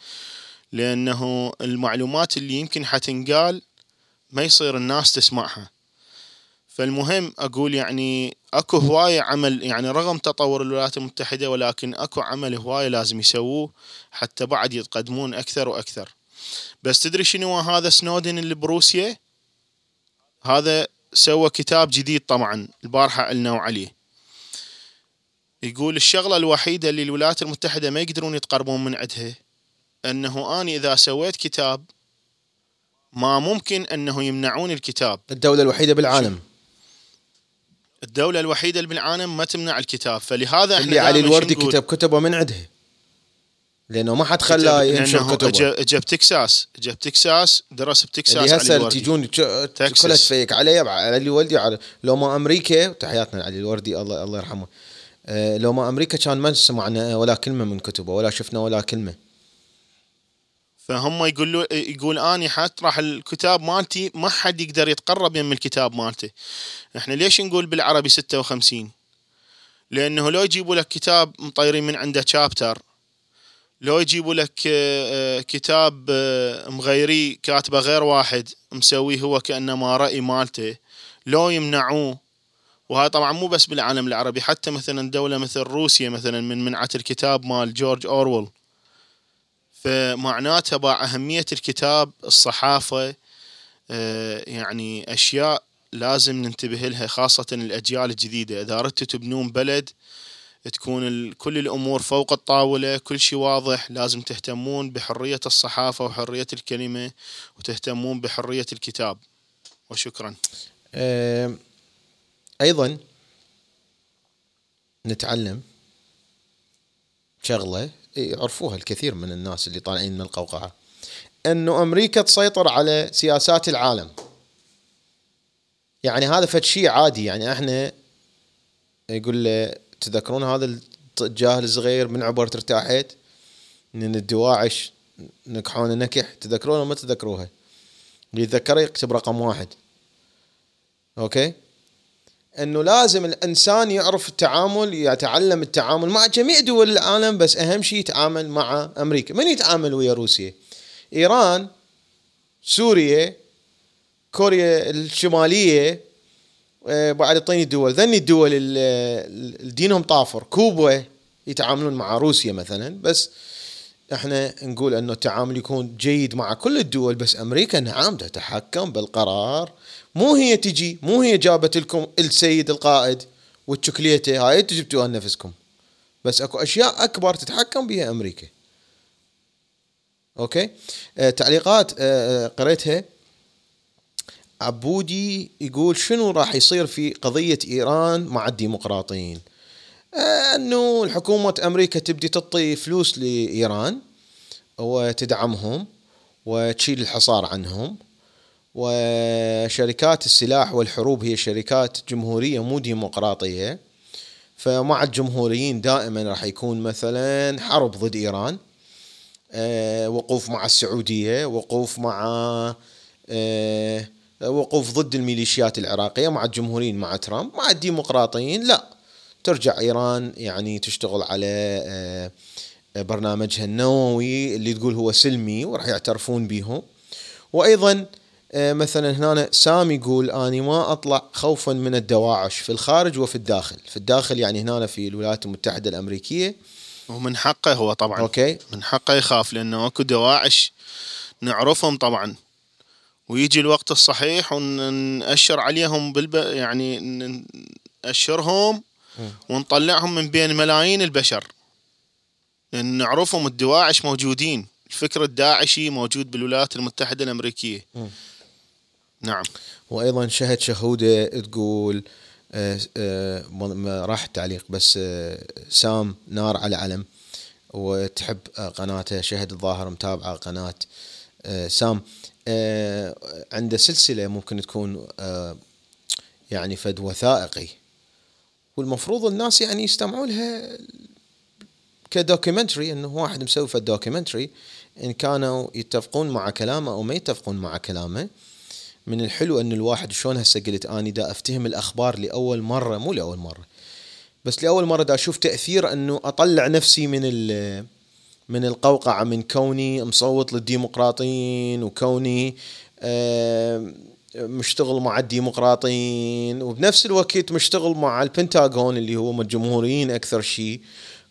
لأنه المعلومات اللي يمكن حتنقال ما يصير الناس تسمعها. فالمهم أقول يعني أكو هواية عمل يعني رغم تطور الولايات المتحدة ولكن أكو عمل هواية لازم يسووه حتى بعد يتقدمون أكثر وأكثر. بس تدري شنو هذا سنودن اللي بروسيا؟ هذا سوى كتاب جديد طبعا البارحة علنوا عليه. يقول الشغلة الوحيدة اللي الولايات المتحدة ما يقدرون يتقربون من عندها أنه أني إذا سويت كتاب ما ممكن أنه يمنعون الكتاب. الدولة الوحيدة بالعالم. الدولة الوحيدة اللي بالعالم ما تمنع الكتاب فلهذا إحنا اللي علي الوردي؟ كتب كتبه من عندها لأنه ما حد خلاه ينشر كتبه اجى بتكساس اجى بتكساس درس بتكساس اللي هسه. تجون. كلها تفيك علي علي الوردي على لو ما أمريكا تحياتنا علي الوردي الله الله يرحمه آه، لو ما أمريكا كان ما سمعنا ولا كلمة من كتبه ولا شفنا ولا كلمة فهم يقولوا يقول آني حطرح الكتاب مالتي ما حد يقدر يتقرب يم الكتاب مالته. إحنا ليش نقول بالعربي 56 لأنه لو يجيبوا لك كتاب مطيرين من عنده شابتر لو يجيبوا لك آه، آه، كتاب آه، مغيري كاتبه غير واحد مسويه هو كانما رأي مالته لو يمنعوه. وهذا طبعا مو بس بالعالم العربي حتى مثلا دولة مثل روسيا مثلا من منعت الكتاب مال جورج أورويل. فمعناتها بقى أهمية الكتاب الصحافة آه، يعني أشياء لازم ننتبه لها خاصة الأجيال الجديدة. إذا أردتوا تبنون بلد تكون كل الأمور فوق الطاولة كل شيء واضح. لازم تهتمون بحرية الصحافة وحرية الكلمة وتهتمون بحرية الكتاب. وشكرا. أيضا نتعلم شغلة يعرفوها الكثير من الناس اللي طالعين من القوقعة. أنه أمريكا تسيطر على سياسات العالم. يعني هذا فد شيء عادي. يعني إحنا يقول له تذكرون هذا الجاهل الصغير من عبر ارتاحت من الدواعش نكحون نكح. تذكرونها ما تذكروها؟ اللي يتذكره يكتب رقم واحد. أوكي؟ إنه لازم الإنسان يعرف التعامل يتعلم التعامل مع جميع دول العالم بس أهم شيء يتعامل مع أمريكا. من يتعامل ويا روسيا؟ إيران سوريا كوريا الشمالية آه، بعد اعطيني الدول. ذني الدول ال- ال- دينهم طافر. كوبا يتعاملون مع روسيا مثلا بس إحنا نقول إنه التعامل يكون جيد مع كل الدول بس أمريكا نعم تتحكم بالقرار مو هي تجي مو هي جابت لكم السيد القائد والشوكليته هاي أنتم جبتوها لنفسكم. بس اكو اشياء اكبر تتحكم بها أمريكا. أوكي؟ آه تعليقات آه آه، قريتها. عبودي يقول شنو راح يصير في قضية إيران مع الديمقراطيين؟ آه، أنه الحكومة أمريكا تبدي تعطي فلوس لإيران وتدعمهم وتشيل الحصار عنهم. وشركات السلاح والحروب هي شركات جمهورية مو ديمقراطية. فمع الجمهوريين دائما راح يكون مثلا حرب ضد إيران آه، وقوف مع السعودية وقوف مع آه، وقوف ضد الميليشيات العراقية مع الجمهوريين مع ترامب. مع الديمقراطيين لا ترجع إيران يعني تشتغل على آه، برنامجها النووي اللي تقول هو سلمي وراح يعترفون به وأيضا مثلا هنا سام يقول أني ما أطلع خوفا من الدواعش في الخارج وفي الداخل. في الداخل يعني هنا في الولايات المتحدة الأمريكية. ومن حقه هو طبعا. أوكي. من حقه يخاف لأنه أكو دواعش نعرفهم طبعا. ويجي الوقت الصحيح ونأشر عليهم بالب يعني نأشرهم ونطلعهم من بين ملايين البشر. لأن نعرفهم الدواعش موجودين. الفكر الداعشي موجود بالولايات المتحدة الأمريكية. نعم. وأيضا شهد شهودة تقول آه، آه، راح التعليق بس آه، سام نار على علم وتحب آه، قناته شهد الظاهر متابعه قناة آه، سام. آه، عنده سلسلة ممكن تكون يعني فد وثائقي والمفروض الناس يعني يستمعوا لها ك documentary انه واحد مسوي فد documentary إن كانوا يتفقون مع كلامه أو ما يتفقون مع كلامه. من الحلو أن الواحد شلون هسه قلت أني دا أفتهم الأخبار لأول مرة مو لأول مرة بس لأول مرة دا أشوف تأثير أنه أطلع نفسي من من القوقعة من كوني مصوت للديمقراطيين وكوني آه، مشتغل مع الديمقراطيين وبنفس الوقت مشتغل مع البنتاغون اللي هو الجمهوريين أكثر شيء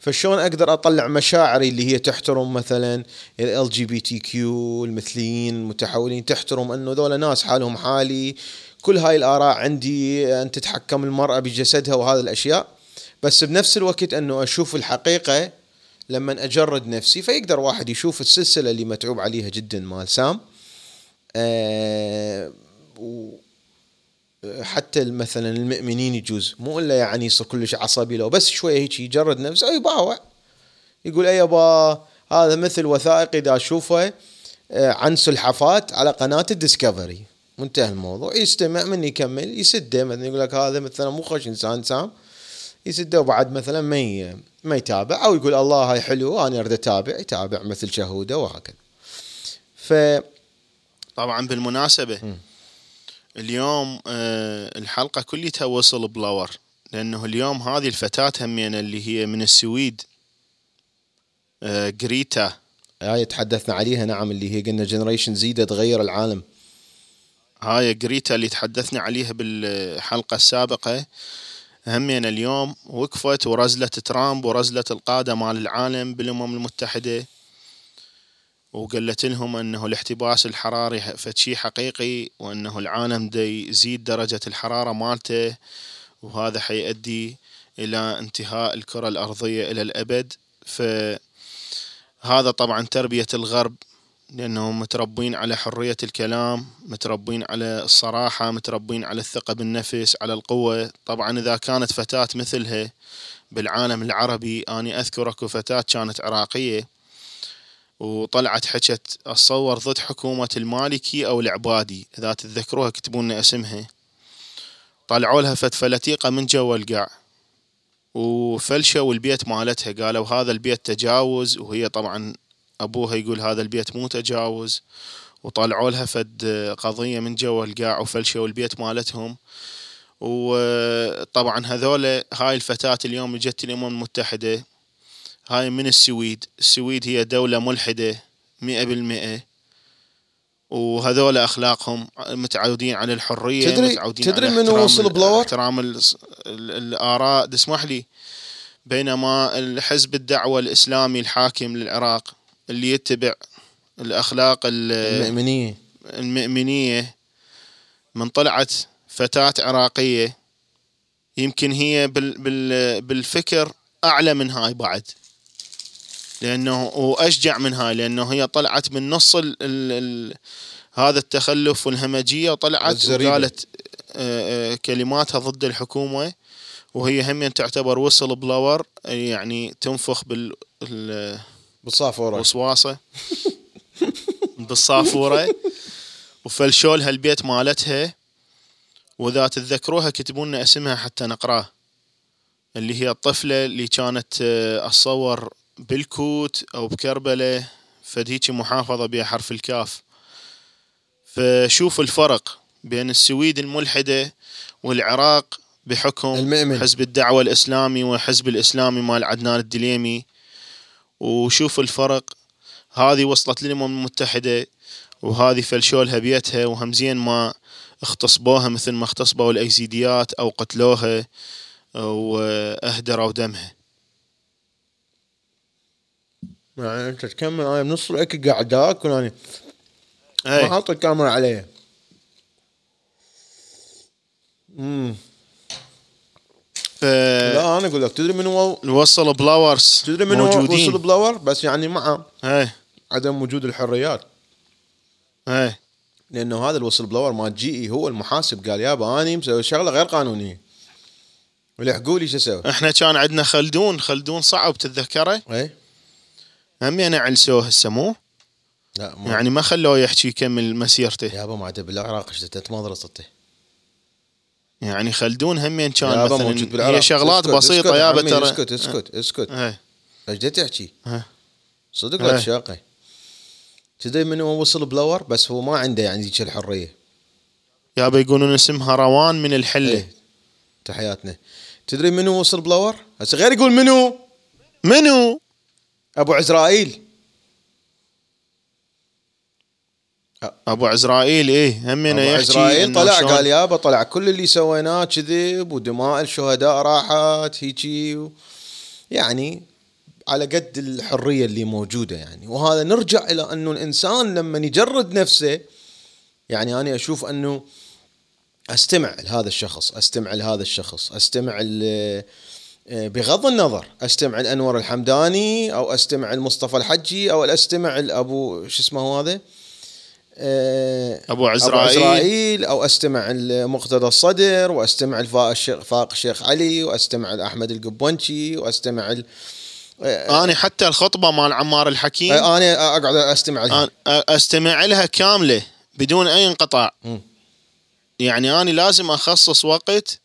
فشلون أقدر أطلع مشاعري اللي هي تحترم مثلا ال جي بي تي كيو المثليين المتحولين تحترم إنه ذولا ناس حالهم حالي. كل هاي الآراء عندي أن تتحكم المرأة بجسدها وهذه الأشياء. بس بنفس الوقت إنه أشوف الحقيقة لما أجرد نفسي فيقدر واحد يشوف السلسلة اللي متعوب عليها جدا مال سام. و- حتى مثلا المؤمنين يجوز. مو إلا يعني يصير كلش عصبي لو بس شوية هيك يجرد نفسه. يباوع يقول أي يابا هذا مثل وثائقي دا أشوفه آه، عن سلحفات على قناة ال Discovery منتهى الموضوع. يستمع من يكمل يسده. مثلا يقول لك هذا مثلا مو خوش إنسان سام. يسده وبعد مثلا ما ما يتابع. أو يقول الله هاي حلو أنا أريد أتابع. يتابع مثل شهودة وهكذا. ف طبعا بالمناسبة اليوم آه، الحلقة كلها whistleblower لأنه اليوم هذه الفتاة همينة اللي هي من السويد آه، جريتا. هاي تحدثنا عليها نعم اللي هي قلنا generation Z ده تغير العالم. هاي جريتا اللي تحدثنا عليها بالحلقة السابقة همين اليوم وقفت ورزلت ترامب ورزلت القادة مال العالم بالأمم المتحدة. وقالت لهم أنه الاحتباس الحراري فشي حقيقي وأنه العالم دي يزيد درجة الحرارة مالته وهذا حيؤدي إلى انتهاء الكرة الأرضية إلى الأبد. فهذا طبعا تربية الغرب لأنهم متربين على حرية الكلام متربين على الصراحة متربين على الثقة بالنفس على القوة. طبعا إذا كانت فتاة مثلها بالعالم العربي أنا أذكر أكو فتاة كانت عراقية. وطلعت حكت أتصور ضد حكومة المالكي أو العبادي. إذا تتذكروها اكتبوا لنا اسمها. طلعوا لها فت فلتيقة من جوا القاع. وفلشوا البيت مالتها. قالوا هذا البيت تجاوز. وهي طبعا أبوها يقول هذا البيت مو تجاوز. وطلعوا لها فد قضية من جوا القاع وفلشوا البيت مالتهم. وطبعا هذول هاي الفتاة اليوم اجت الأمم المتحدة. هاي من السويد. السويد هي دولة ملحدة مئة بالمئة. وهذول أخلاقهم متعودين على الحرية تدري- متعودين تدري احترام وصل بلور؟ احترام ال- ال- الآراء. تسمح لي. بينما الحزب الدعوة الإسلامي الحاكم للعراق اللي يتبع الأخلاق ال- المؤمنيه المؤمنيه من طلعت فتاة عراقية يمكن هي بال بال بالفكر أعلى من هاي بعد. لأنه واشجع من هاي لأنه هي طلعت من نص ال ال ال هذا التخلف والهمجية وطلعت والزريبة. وقالت آه، آه، كلماتها ضد الحكومة وهي هم تعتبر وصل بلور يعني تنفخ بال ال- بالصافورة. وصواصه بالصافورة. وفلشوا لها البيت مالتها واذا تتذكروها كتبوا لنا اسمها حتى نقراه. اللي هي الطفلة اللي كانت آه، اتصور بالكوت أو بكربلة فديك محافظة بها حرف الكاف. فشوف الفرق بين السويد الملحدة والعراق بحكم المؤمن. حزب الدعوة الإسلامي وحزب الاسلامي مال عدنان الدليمي. وشوف الفرق هذه وصلت للأمم المتحدة وهذه فلشولها بيتها وهمزين ما اغتصبوها مثل ما اغتصبوا الأيزيديات أو قتلوها أو أهدروا دمها. يعني انت تكمل أنا بنص الاكل قاعد اكل أنا ما حاط الكاميرا عليه. امم ف- لا أنا أقول لك تدري من هو whistleblowers تدري من هو whistleblower بس يعني مع اي عدم وجود الحريات. اي لأنه هذا ال whistleblower مال GE هو المحاسب قال يابا اني مسوي شغلة غير قانونية. ولحقوا لي شو أسوي؟ إحنا كان عندنا خلدون خلدون صعب تتذكره؟ اي هم يعني علسوه هسه مو لا ما يعني ما خلوه يحكي يكمل مسيرته يابا ما عاد بالعراق إيش ما درسته يعني خلدون همين كان يابا موجود مثلا بالعراق هي شغلات اسكت، بسيطة اسكت يابا ترى اسكت اسكت اسكت إيه. إيش تحكي؟ ها. صدق إيه. ولا شاقي؟ تدري من هو whistleblower بس هو ما عنده يعني ذيك الحرية يابا يقولون اسمها روان من الحلة إيه. تحياتنا تدري منو whistleblower؟ هسه غير يقول منو؟ منو أبو عزرائيل. أبو عزرائيل إيه همين أبو يحكي عزرائيل طلع شلون- قال يابا طلع كل اللي سويناه كذب ودماء الشهداء راحت هيجي و... يعني على قد الحرية اللي موجودة يعني. وهذا نرجع إلى أنه الإنسان لما يجرد نفسه يعني أنا أشوف أنه أستمع لهذا الشخص أستمع لهذا الشخص أستمع ل- بغض النظر أستمع لانور الحمداني أو أستمع لمصطفى الحجي أو أستمع لابو شو اسمه هذا؟ آه، أبو عزرائيل, عزرائيل أو أستمع لمقتدى الصدر وأستمع لفاق الشيخ فاق الشيخ علي وأستمع لاحمد القبونشي وأستمع ل... أنا حتى الخطبة مال عمار الحكيم. أنا أقعد أستمع لها. أستمع لها كاملة بدون أي انقطاع. يعني أنا لازم أخصص وقت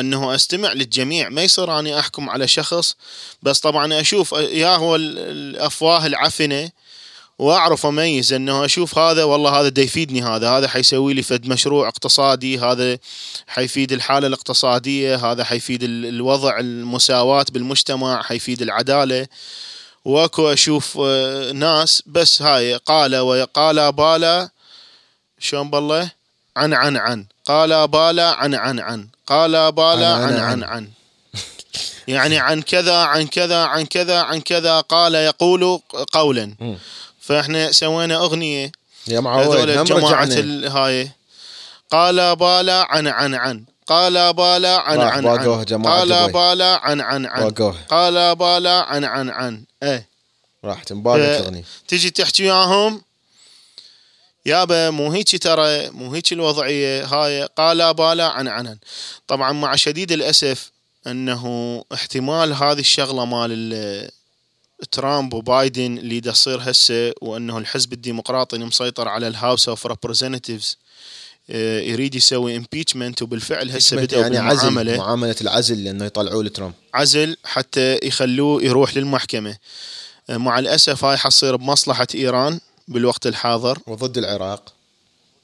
أنه أستمع للجميع ما يصير أني أحكم على شخص بس طبعا أشوف يا هو ال- الأفواه العفنة وأعرف أميز أنه أشوف هذا والله هذا دا يفيدني هذا هذا حيسوي لي فد مشروع اقتصادي هذا حيفيد الحالة الاقتصادية هذا حيفيد ال- الوضع المساواة بالمجتمع حيفيد العدالة. وأكو أشوف آه، ناس بس هاي قال وقال بالا شلون بالله؟ عن عن عن. قال بالا عن عن عن. قال بالا عن- عن- عن عن. عن. عن يعني عن كذا عن كذا عن كذا عن كذا قال يقول قولا. فإحنا سوينا أغنية. يا معود ال- هاي. قال بالا عن عن عن. قال بالا عن عن عن. جماعة قال. بالا عن عن عن. قال بالا عن عن عن. إيه. راح تنباقت ف- الأغنية. تجي تحكي وياهم؟ يابا مو هيك ترى مو هيك الوضعية هاي. قال بالا عن عنن. طبعا مع شديد الأسف أنه احتمال هذه الشغلة مال ال- ترامب وبايدن اللي تصير هسه وأنه الحزب الديمقراطي مسيطر على ال House of Representatives يريد يسوي impeachment وبالفعل هسه بدأوا يعني بالمعاملة. عزل معاملة العزل لأنه يطلعوا لترامب. عزل حتى يخلوه يروح للمحكمة. آه، مع الأسف هاي حصير بمصلحة إيران. بالوقت الحاضر وضد العراق.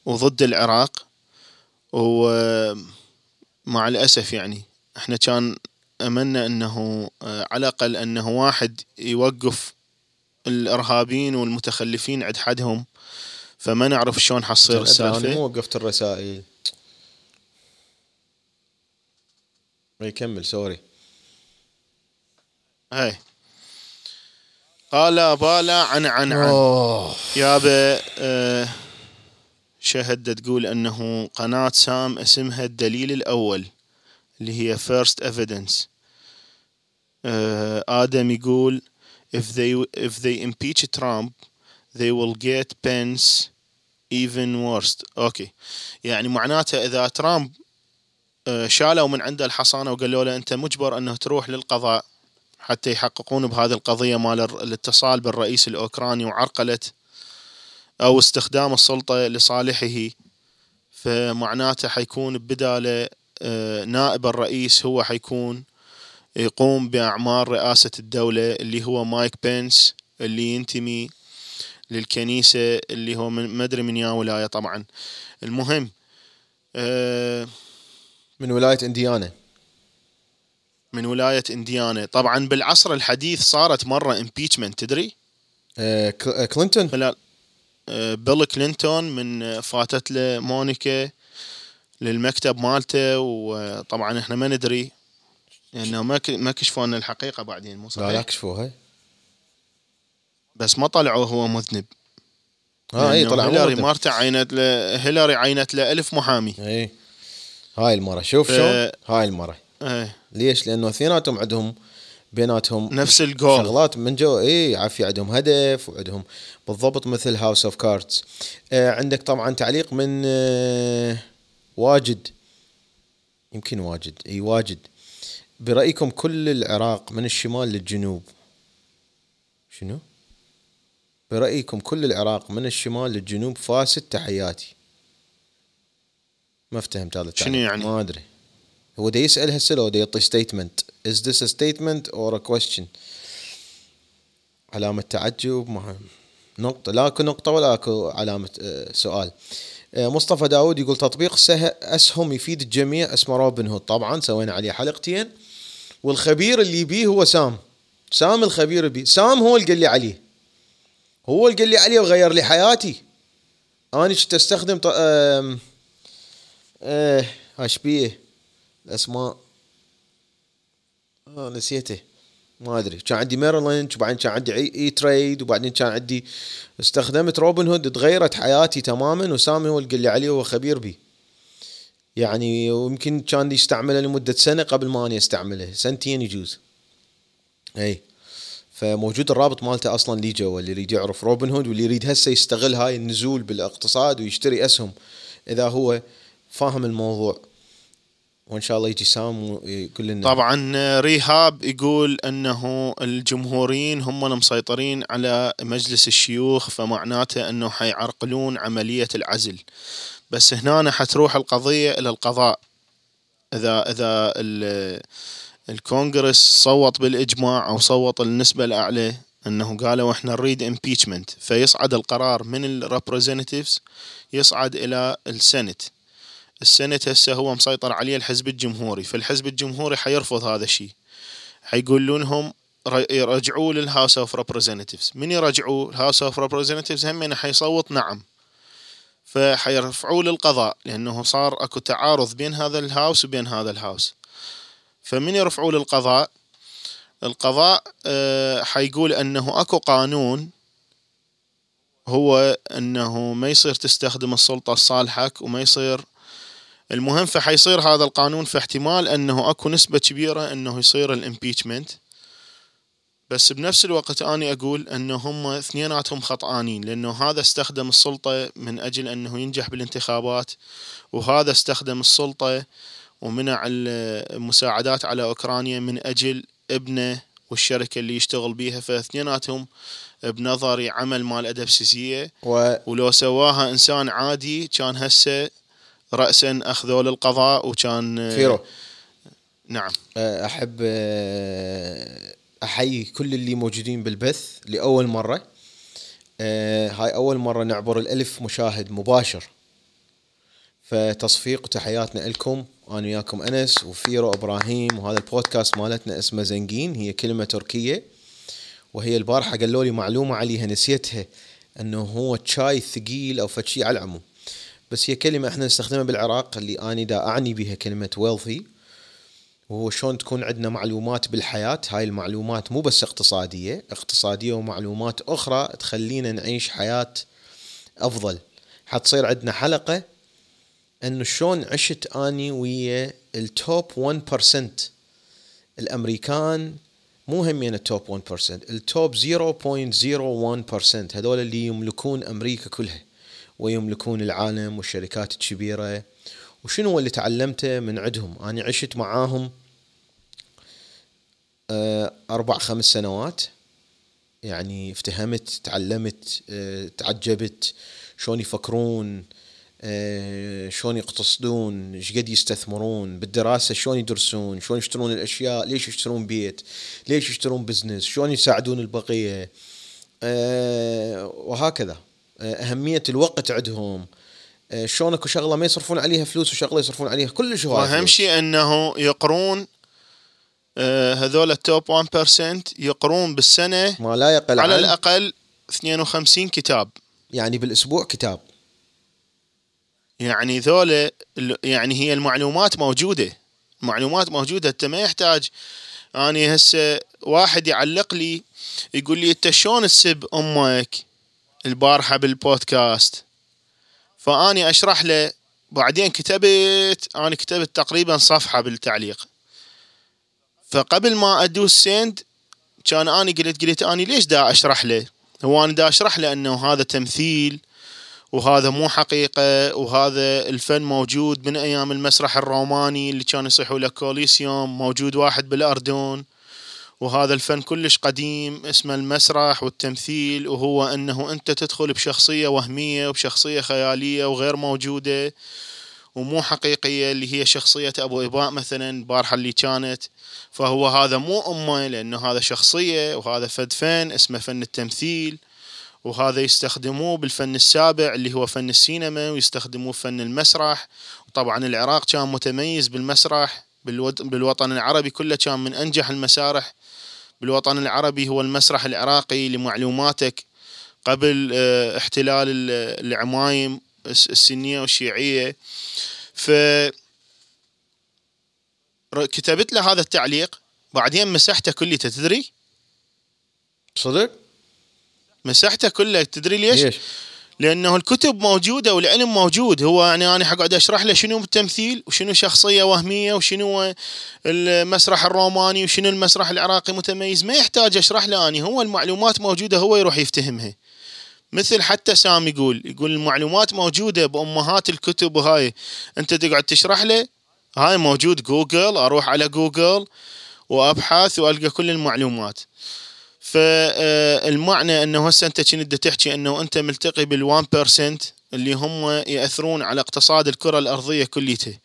وضد العراق ومع الأسف يعني إحنا كان أمنا أنه آه، على الأقل أنه واحد يوقف الإرهابيين والمتخلفين عند حدهم فما نعرف شلون حصير السالفة. مو وقفت الرسائل. يكمل سوري. هاي. قال بالا عن عن عن. أوه. يابا آه، شهد تقول أنه قناة سام اسمها الدليل الأول اللي هي first evidence. آه، آدم يقول if they if they impeach Trump they will get Pence even worse. Okay. يعني معناته إذا ترامب آه، شالوا من عنده الحصانة وقالوا له أنت مجبر أنه تروح للقضاء حتى يحققون بهذه القضية مال الاتصال بالرئيس الأوكراني وعرقلة أو استخدام السلطة لصالحه فمعناته حيكون بداله آه، نائب الرئيس هو حيكون يقوم باعمال رئاسة الدولة اللي هو مايك بينس اللي ينتمي للكنيسة اللي هو من ما أدري من يا ولاية طبعا. المهم آه، من ولاية إنديانا. من ولاية إنديانا. طبعا بالعصر الحديث صارت مرة impeachment تدري؟ آه، آه، كلينتون؟ خلال آه، بيل كلينتون من آه، فاتت له مونيكا للمكتب مالته وطبعا إحنا ما ندري لأنه ما ما كشفوا لنا الحقيقة بعدين مو لا لا صحيح؟ كشفوها بس ما طلعوا هو مذنب. ها اي طلع هيلاري مرته عينت له هيلاري عينت له ألف محامي. اي هاي المرة. شوف ف- شلون؟ هاي المرة. إيه. ليش؟ لأنه اثنيناتهم عندهم بيناتهم نفس الجول شغلات من جو اي عافية عندهم هدف وعندهم بالضبط مثل House of Cards آه عندك طبعا تعليق من آه واجد يمكن واجد إي واجد برأيكم كل العراق من الشمال للجنوب شنو؟ برأيكم كل العراق من الشمال للجنوب فاسد تحياتي ما فهمت هذا التعليق. شنو يعني؟ ما أدري هو دا يسأل هسه لو دا يعطي statement is this a statement or a question? علامة تعجب ما نقطة لا أكو نقطة ولا أكو علامة آه، سؤال. آه، مصطفى داود يقول تطبيق سه أسهم يفيد الجميع اسمه روبن هود. طبعا سوينا عليه حلقتين. والخبير اللي بيه هو سام. سام الخبير بيه سام هو اللي قال لي عليه. هو اللي قال لي عليه وغير لي حياتي. أنا كنت أستخدم ط... آم... إيه إيش بيه؟ الأسماء. آه نسيته. ما أدري. كان عندي Merrill Lynch وبعدين كان عندي E-Trade وبعدين كان عندي استخدمت روبن هود تغيرت حياتي تماما وسامي هو اللي قال لي عليه هو خبير بي. يعني ويمكن كان يستعمله لمدة سنة قبل ما أنا أستعمله. سنتين يجوز. اي فموجود الرابط مالته أصلا لي جوا اللي يريد يعرف روبن هود واللي يريد هسه يستغل هاي النزول بالاقتصاد ويشتري أسهم إذا هو فاهم الموضوع. وإن شاء الله يجي سام ويقول لنا. طبعا ريهاب يقول أنه الجمهوريين هم المسيطرين على مجلس الشيوخ فمعناته أنه حيعرقلون عملية العزل. بس هنا حتروح القضية إلى القضاء. إذا إذا ال- الكونغرس صوت بالإجماع أو صوت النسبة الأعلى أنه قالوا إحنا نريد impeachment فيصعد القرار من ال Representatives يصعد إلى ال Senate. ال Senate هسه هو مسيطر عليه الحزب الجمهوري فالحزب الجمهوري حيرفض هذا الشيء. حيقولون لهم ر- يرجعوه لل House of Representatives من يرجعوه ال House of Representatives هم حيصوت نعم. فحيرفعوه للقضاء لأنه صار أكو تعارض بين هذا الهاوس وبين هذا الهاوس فمن يرفعوه للقضاء؟ القضاء آه، حيقول أنه أكو قانون هو أنه ما يصير تستخدم السلطة لصالحك وما يصير المهم فحيصير هذا القانون في احتمال أنه أكو نسبة كبيرة أنه يصير الامبيتشمنت بس بنفس الوقت أني أقول انه هم اثنيناتهم خطئانين لأنه هذا استخدم السلطة من أجل أنه ينجح بالانتخابات وهذا استخدم السلطة ومنع المساعدات على أوكرانيا من أجل ابنه والشركة اللي يشتغل بيها. فاثنيناتهم بنظري عمل مال أدب سيسية. و ولو سواها إنسان عادي كان هسه راسا اخذوه للقضاء وكان فيرو نعم. أحب آه، أحيي كل اللي موجودين بالبث لأول مرة. آه، هاي أول مرة نعبر الألف مشاهد مباشر. فتصفيق وتحياتنا لكم أنا وياكم أنس وفيرو إبراهيم وهذا البودكاست مالتنا اسمه زنقين هي كلمة تركية. وهي البارحة قالوا لي معلومة عليها نسيتها إنه هو شاي ثقيل أو فشي على العموم. بس هي كلمة إحنا نستخدمها بالعراق اللي أني دا أعني بها كلمة wealthy وهو شلون تكون عندنا معلومات بالحياة. هاي المعلومات مو بس اقتصادية اقتصادية ومعلومات أخرى تخلينا نعيش حياة أفضل. حتصير عندنا حلقة أنه شلون عشت أني ويا ال top 1% الأمريكان مو همين ال top 1% ال top 0.01% هذول اللي يملكون أمريكا كلها. ويملكون العالم والشركات الكبيرة. وشنو اللي تعلمته من عندهم؟ أنا عشت معاهم آه، أربع خمس سنوات. يعني افتهمت تعلمت آه، تعجبت. شلون يفكرون آه، شلون يقتصدون إيش قد يستثمرون بالدراسة شلون يدرسون شلون يشترون الأشياء ليش يشترون بيت ليش يشترون business شلون يساعدون البقية وهكذا. آه، أهمية الوقت عندهم. آه، شلون اكو شغلة ما يصرفون عليها فلوس وشغلة يصرفون عليها كلش هواي فلوس. شيء إنه يقرون آه، هذول التوب 1% يقرون بالسنة ما لا يقل على عن الأقل 52 كتاب. يعني بالأسبوع كتاب. يعني ذولا يعني هي المعلومات موجودة. معلومات موجودة. أنت ما يحتاج أني هسه واحد يعلق لي يقول لي أنت شلون تسب أمك؟ البارحة بالبودكاست. فأني أشرح له بعدين كتبت أنا كتبت تقريبا صفحة بالتعليق. فقبل ما أدوس سند كان أني قلت قلت أني ليش دا أشرح له؟ هو أنا دا أشرح له إنه هذا تمثيل وهذا مو حقيقة وهذا الفن موجود من أيام المسرح الروماني اللي كانوا يصيحوا له كوليسيوم موجود واحد بالأردن. وهذا الفن كلش قديم اسمه المسرح والتمثيل وهو إنه أنت تدخل بشخصية وهمية وبشخصية خيالية وغير موجودة ومو حقيقية اللي هي شخصية أبو إباء مثلا بارحه اللي كانت. فهو هذا مو أمه لأنه هذا شخصية وهذا فد فن اسمه فن التمثيل. وهذا يستخدموه بالفن السابع اللي هو فن السينما ويستخدموه فن المسرح. طبعا العراق كان متميز بالمسرح بالوطن العربي كله كان من أنجح المسارح. بالوطن العربي هو المسرح العراقي لمعلوماتك قبل آه، احتلال العمايم السنية والشيعية ف كتبت له هذا التعليق بعدين مسحته كلي تدري صدق مسحته كله تدري ليش؟ ليش؟ لأنه الكتب موجودة والعلم موجود. هو يعني أنا حقعد أشرح له شنو التمثيل وشنو شخصية وهمية وشنو المسرح الروماني وشنو المسرح العراقي متميز. ما يحتاج أشرح له اني هو المعلومات موجودة هو يروح يفتهمها مثل حتى سام يقول يقول المعلومات موجودة بأمهات الكتب وهاي. أنت تقعد تشرح له؟ هاي موجود جوجل. أروح على جوجل وأبحث وألقى كل المعلومات. فالمعنى أنه هسه أنت كنت تحكي أنه أنت ملتقي بال one percent اللي هم يأثرون على اقتصاد الكرة الأرضية كليتها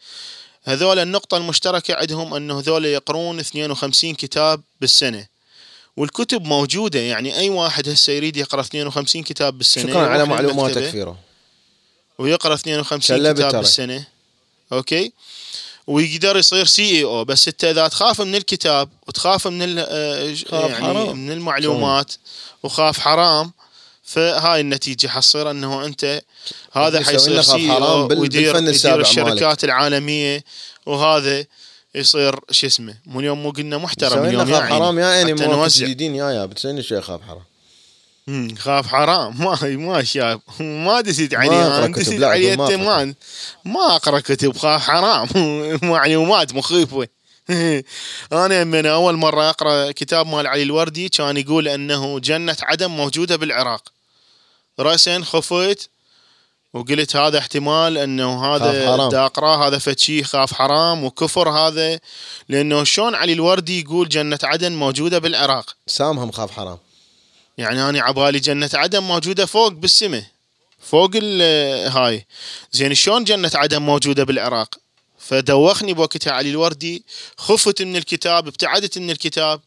هذول النقطة المشتركة عندهم أنه هذول يقرون 52 كتاب بالسنة. والكتب موجودة يعني أي واحد هسه يريد يقرأ 52 كتاب بالسنة شكرا على معلوماتك فيرو ويقرأ 52 كتاب بالسنة. أوكي؟ ويقدر يصير CEO بس انت إذا تخاف من الكتاب وتخاف من آه، يعني حرام. من المعلومات وخاف حرام فهاي النتيجة حتصير إنه أنت هذا حيصير CEO ويدير يدير الشركات مالك. العالمية وهذا يصير شو اسمه مو اليوم مو قلنا محترم اليوم يا حرام يا عيني مو جديدين يا يا بتسالني شيء خاف حرام خاف حرام. ما ما شاف ما دزيت عليه دزيت عليه ما ما أقرأ كتب. خاف حرام. معلومات مخيفة. أنا من أول مرة أقرأ كتاب مال علي الوردي كان يقول أنه جنة عدن موجودة بالعراق. راسا خفت وقلت هذا احتمال أنه هذا دا اقراه هذا فتشي خاف حرام. وكفر هذا. لأنه شلون علي الوردي يقول جنة عدن موجودة بالعراق؟ سامهم خاف حرام. يعني أنا عبالي جنة عدن موجودة فوق بالسماء. فوق هاي. زين شلون جنة عدن موجودة بالعراق؟ فدوخني بوقتها علي الوردي خفت من الكتاب ابتعدت من الكتاب.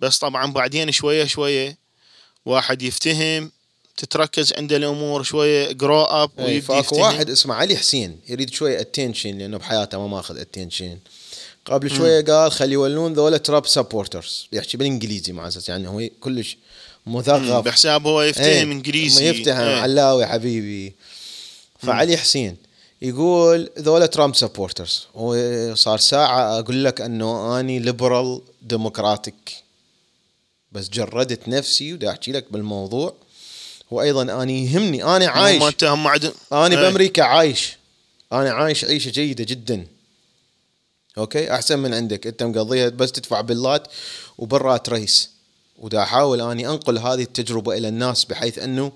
بس طبعا بعدين شوية شوية واحد يفتهم تتركز عند الأمور شوية grow up إيه، فاكو واحد اسمه علي حسين يريد شوية attention لأنه بحياته ما ماخذ attention قبل شوية قال خلي يولون ذولا Trump supporters يحكي بالإنجليزي مع أساس يعني هو كلش مثقف. بحساب هو يفتهم إيه إنجليزي. يفتهم إيه. علاوي حبيبي. فعلي حسين يقول ذولا Trump supporters وصار ساعة أقول لك أنه أني liberal democratic بس جردت نفسي ودا أحكي لك بالموضوع. وأيضا أني يهمني أنا عايش. هم أنا إيه. بأمريكا عايش. أنا عايش عيشة جيدة جدا. أوكي؟ أحسن من عندك. أنت مقضيها بس تدفع بلات وبرات رئيس. ودا أحاول أني أنقل هذه التجربة إلى الناس بحيث أنه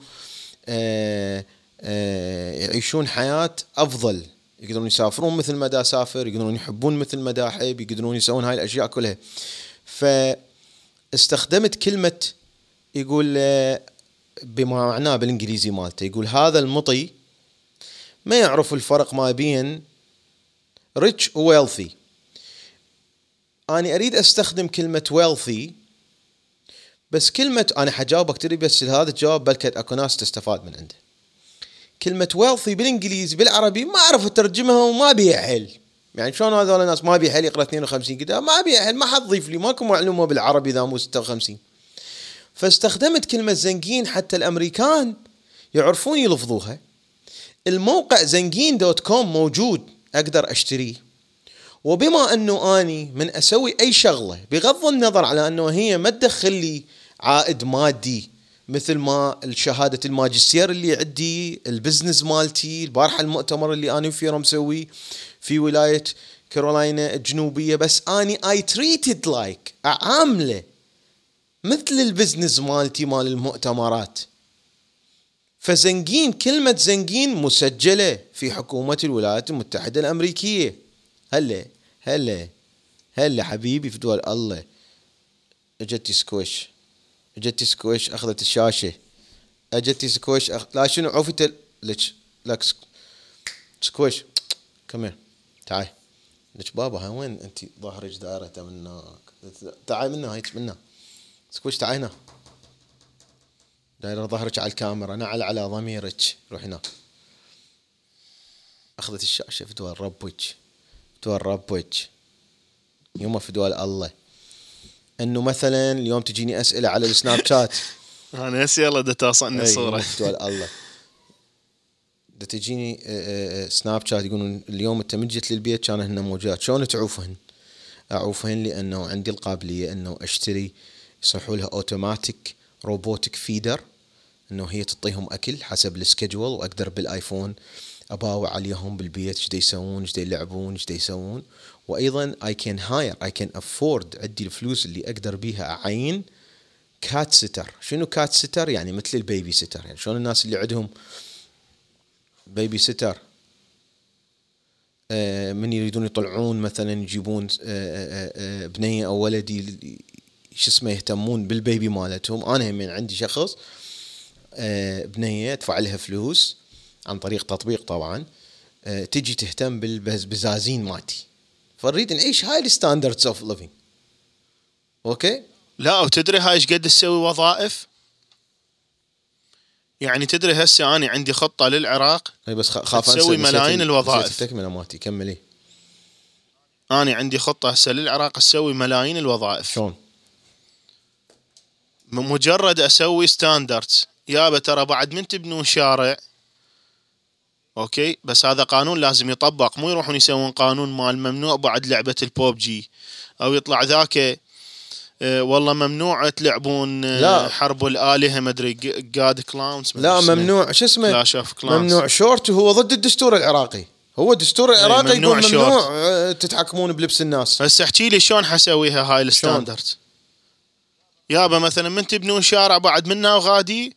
آه، آه، يعيشون حياة أفضل. يقدرون يسافرون مثل ما دا سافر يقدرون يحبون مثل ما دا أحب يقدرون يسوون هاي الأشياء كلها. فاستخدمت كلمة يقول آه، بما معناه بالإنجليزي مالته. يقول هذا المطي ما يعرف الفرق ما بين rich و wealthy أنا أريد أستخدم كلمة wealthy بس كلمة أنا حجاوبك تدري بس هذا الجواب بلكي أكو ناس تستفاد من عنده. كلمة wealthy بالإنجليزي بالعربي ما أعرف أترجمها وما بيها حل. يعني شلون هذول الناس ما بيها حل يقرأ 52 كتاب؟ ما بيها حل ما حد لي ماكو معلومة بالعربي إذا مو 56 فاستخدمت كلمة زنقين حتى الأمريكان يعرفون يلفظوها. الموقع زنقين dot com موجود أقدر أشتريه. وبما أنه أني من أسوي أي شغلة بغض النظر على أنه هي ما تدخل لي عائد مادي مثل ما شهادة الماجستير اللي عندي ال business مالتي البارحة المؤتمر اللي أنا فيه مسوي في ولاية كارولاينا الجنوبية. بس أني I treat it like أعامله مثل البزنس مالتي مال المؤتمرات. فزنقين كلمة زنقين مسجلة في حكومة الولايات المتحدة الأمريكية. هلا هلا هلا حبيبي في دول الله. اجتي سكويش اجتي سكويش أخذت الشاشة. اجتي سكويش أخ... لا شنو عوفي تل... لك لك سك... سكويش كم تعال. لك بابا ها وين أنت؟ ظهرك دايره منك تعال منا هيك منا سكويش تعال هنا. دايره ظهرك على الكاميرا نعل على ضميرك. روح هنا. أخذت الشاشة فدوى ربك. فدوى ربك يوم فدوى الله. إنه مثلا اليوم تجيني أسئلة على السناب شات. أنا هسه يلا دا تصني أي، الصورة يوم فدوى الله. دا تجيني آه، آه، سناب شات يقولون اليوم أنت من جيت للبيت كان هن موجودات شلون تعوفهن؟ اعوفهن لأنه عندي القابلية إنه أشتري يصيحوا لها automatic robotic feeder إنه هي تعطيهم أكل حسب ال schedule وأقدر بالآيفون اباوع عليهم بالبيت إيش يسوون؟ إيش يلعبون؟ إيش يسوون؟ وأيضا I can hire I can afford عندي الفلوس اللي أقدر بيها أعين cat sitter شنو cat sitter يعني مثل ال baby sitter يعني شلون الناس اللي عندهم baby sitter آه، من يريدون يطلعون مثلا يجيبون آه، آه، بنيه أو ولد ي- شو اسمه يهتمون بال baby مالتهم. أنا هم عندي شخص بنية أدفع لها فلوس. عن طريق تطبيق طبعا آه، تجي تهتم بالبزازين مالتي فنريد نعيش هاي ال standards of living أوكي؟ لا وتدري هاي إيش قد تسوي وظائف؟ يعني تدري هسه أنا عندي خطة للعراق هي بس خاف تسوي ملايين ال- الوظائف. التكمله مالتي كملي. أنا عندي خطة هسه للعراق تسوي ملايين الوظائف. شلون؟ مجرد أسوي standards يابا ترى بعد من تبنون شارع؟ أوكي؟ بس هذا قانون لازم يطبق. مو يروحون يسوون قانون مال ممنوع بعد لعبة البوب جي أو يطلع ذاك آه، والله ممنوع تلعبون آه، لا. حرب الآلهة مدري جاد كلاونز لا ممنوع. شو اسمه؟ كلاش اوف كلاونز ممنوع. شورت وهو ضد الدستور العراقي. هو الدستور العراقي إيه، ممنوع يقول شورت. ممنوع آه، تتحكمون بلبس الناس. بس احكي لي شلون حسويها هاي الستاندردز يابا مثلا من تبنون شارع بعد منا وغادي